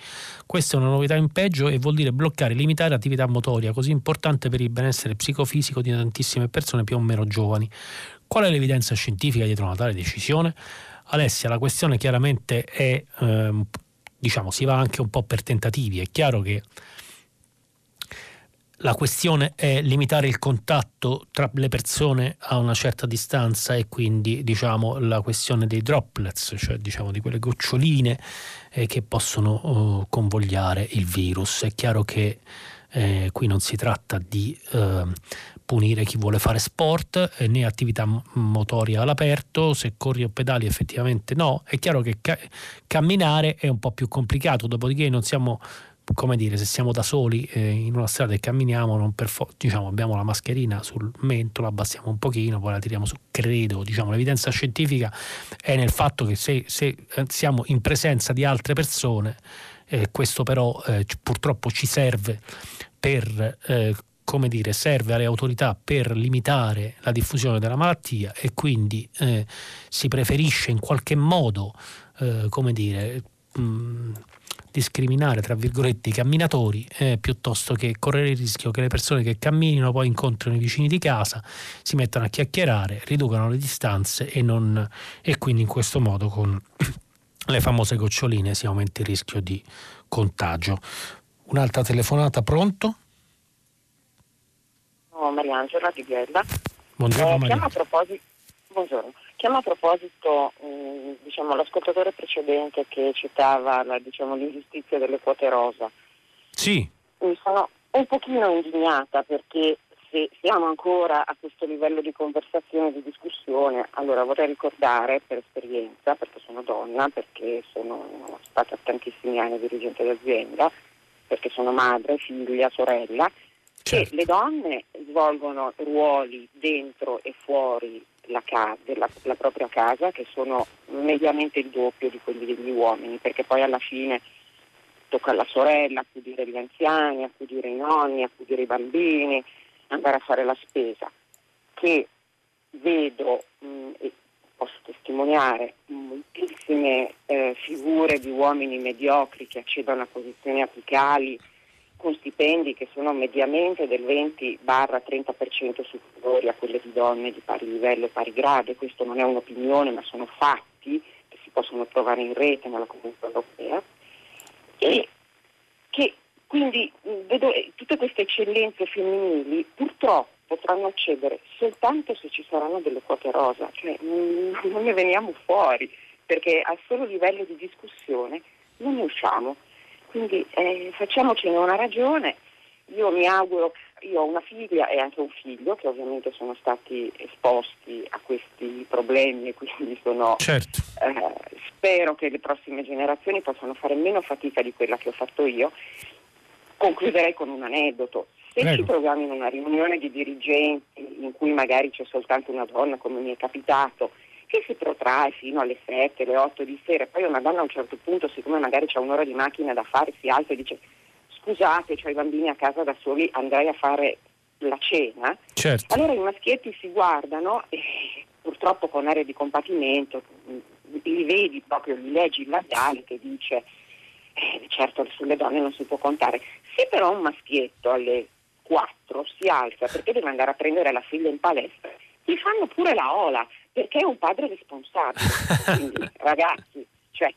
Questa è una novità in peggio e vuol dire bloccare e limitare l'attività motoria, così importante per il benessere psicofisico di tantissime persone più o meno giovani. Qual è l'evidenza scientifica dietro una tale decisione? Alessia, la questione chiaramente è eh, diciamo, si va anche un po' per tentativi. È chiaro che la questione è limitare il contatto tra le persone a una certa distanza e quindi diciamo, la questione dei droplets, cioè diciamo, di quelle goccioline eh, che possono uh, convogliare il virus. È chiaro che eh, qui non si tratta di eh, punire chi vuole fare sport eh, né attività motoria all'aperto, se corri o pedali effettivamente no. È chiaro che ca- camminare è un po' più complicato, dopodiché non siamo come dire, se siamo da soli eh, in una strada e camminiamo, non per fo- diciamo, abbiamo la mascherina sul mento, la abbassiamo un pochino, poi la tiriamo su. Credo, diciamo, l'evidenza scientifica è nel fatto che se, se eh, siamo in presenza di altre persone, eh, questo però eh, purtroppo ci serve per eh, come dire, serve alle autorità per limitare la diffusione della malattia e quindi eh, si preferisce in qualche modo, come dire, mh, discriminare tra virgolette i camminatori eh, piuttosto che correre il rischio che le persone che camminino poi incontrino i vicini di casa, si mettano a chiacchierare, riducano le distanze e, non, e quindi in questo modo con le famose goccioline si aumenta il rischio di contagio. Un'altra telefonata, pronto? No, Mariangela di Biella. Buongiorno, eh, chiamo, a proposito, buongiorno. Chiamo a proposito mh, mm, diciamo, l'ascoltatore precedente che citava la, diciamo, l'ingiustizia delle quote rosa. Sì. Mi sono un pochino indignata perché se siamo ancora a questo livello di conversazione, di discussione, allora vorrei ricordare per esperienza, perché sono donna, perché sono stata tantissimi anni dirigente d'azienda, perché sono madre, figlia, sorella, certo. che le donne svolgono ruoli dentro e fuori la, casa, la, la, propria casa che sono mediamente il doppio di quelli degli uomini, perché poi alla fine tocca alla sorella accudire gli anziani, accudire i nonni, accudire i bambini, andare a fare la spesa, che vedo mh, e posso testimoniare moltissime eh, figure di uomini mediocri che accedono a posizioni apicali con stipendi che sono mediamente del 20-30% superiori a quelli di donne di pari livello e pari grado, questo non è un'opinione ma sono fatti che si possono trovare in rete nella comunità europea, e che quindi vedo eh, tutte queste eccellenze femminili purtroppo potranno accedere soltanto se ci saranno delle quote rosa, cioè non ne veniamo fuori perché a solo livello di discussione non ne usciamo. Quindi eh, facciamocene una ragione. Io mi auguro, io ho una figlia e anche un figlio che ovviamente sono stati esposti a questi problemi e quindi sono, certo. eh, spero che le prossime generazioni possano fare meno fatica di quella che ho fatto io. Concluderei con un aneddoto. Se Prego. ci troviamo in una riunione di dirigenti in cui magari c'è soltanto una donna, come mi è capitato, che si protrae fino alle 7, alle 8 di sera, poi una donna a un certo punto, siccome magari c'è un'ora di macchina da fare, si alza e dice scusate, ho i bambini a casa da soli, andrei a fare la cena. Certo. Allora i maschietti si guardano e purtroppo con aria di compatimento li vedi proprio, li leggi il labiale che dice eh, certo sulle donne non si può contare. Se però un maschietto alle 4 si alza perché deve andare a prendere la figlia in palestra, gli fanno pure la ola perché è un padre responsabile. Quindi, ragazzi, cioè,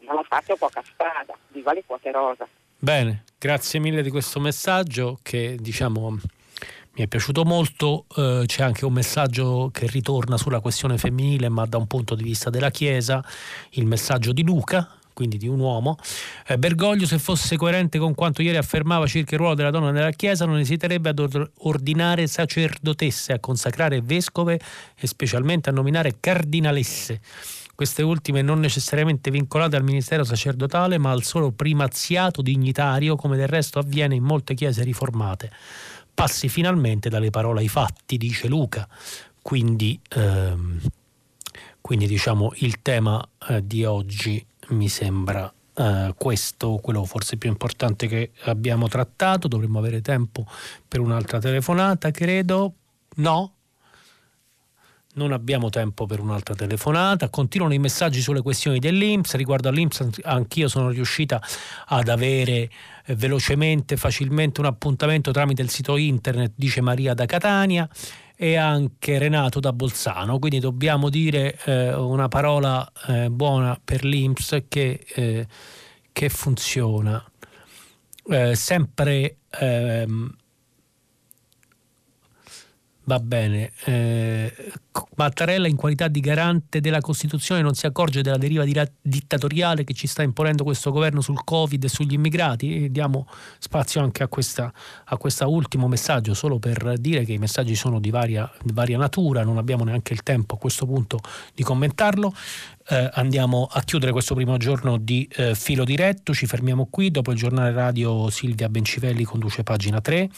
non ha fatto poca strada, viva le quote rosa. Bene, grazie mille di questo messaggio che diciamo mi è piaciuto molto, eh, c'è anche un messaggio che ritorna sulla questione femminile ma da un punto di vista della Chiesa, il messaggio di Luca, quindi di un uomo. Eh, Bergoglio, se fosse coerente con quanto ieri affermava circa il ruolo della donna nella Chiesa, non esiterebbe ad ordinare sacerdotesse, a consacrare vescove e specialmente a nominare cardinalesse. Queste ultime non necessariamente vincolate al ministero sacerdotale, ma al solo primaziato dignitario, come del resto avviene in molte chiese riformate. Passi finalmente dalle parole ai fatti, dice Luca. Quindi, ehm, quindi diciamo il tema eh, di oggi mi sembra Uh, questo quello forse più importante che abbiamo trattato. Dovremmo avere tempo per un'altra telefonata, credo. No? Non abbiamo tempo per un'altra telefonata. Continuano i messaggi sulle questioni dell'Inps. Riguardo all'Inps, anch'io sono riuscita ad avere eh, velocemente, facilmente un appuntamento tramite il sito internet, dice Maria da Catania e anche Renato da Bolzano, quindi dobbiamo dire eh, una parola eh, buona per l'Inps che, eh, che funziona. Eh, sempre ehm, Va bene. Eh, Mattarella in qualità di garante della Costituzione non si accorge della deriva dittatoriale che ci sta imponendo questo governo sul Covid e sugli immigrati? E diamo spazio anche a questo ultimo messaggio, solo per dire che i messaggi sono di varia, di varia natura, non abbiamo neanche il tempo a questo punto di commentarlo. Eh, andiamo a chiudere questo primo giorno di eh, filo diretto, ci fermiamo qui, dopo il giornale radio Silvia Bencivelli conduce pagina 3,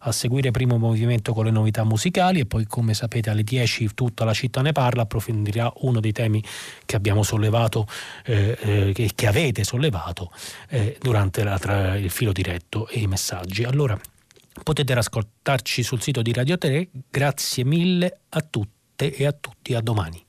a seguire primo movimento con le novità musicali e poi come sapete alle 10 tutta la città ne parla, approfondirà uno dei temi che abbiamo sollevato, eh, eh che, che, avete sollevato eh, durante la, tra il filo diretto e i messaggi. Allora potete ascoltarci sul sito di Radio 3, grazie mille a tutte e a tutti, a domani.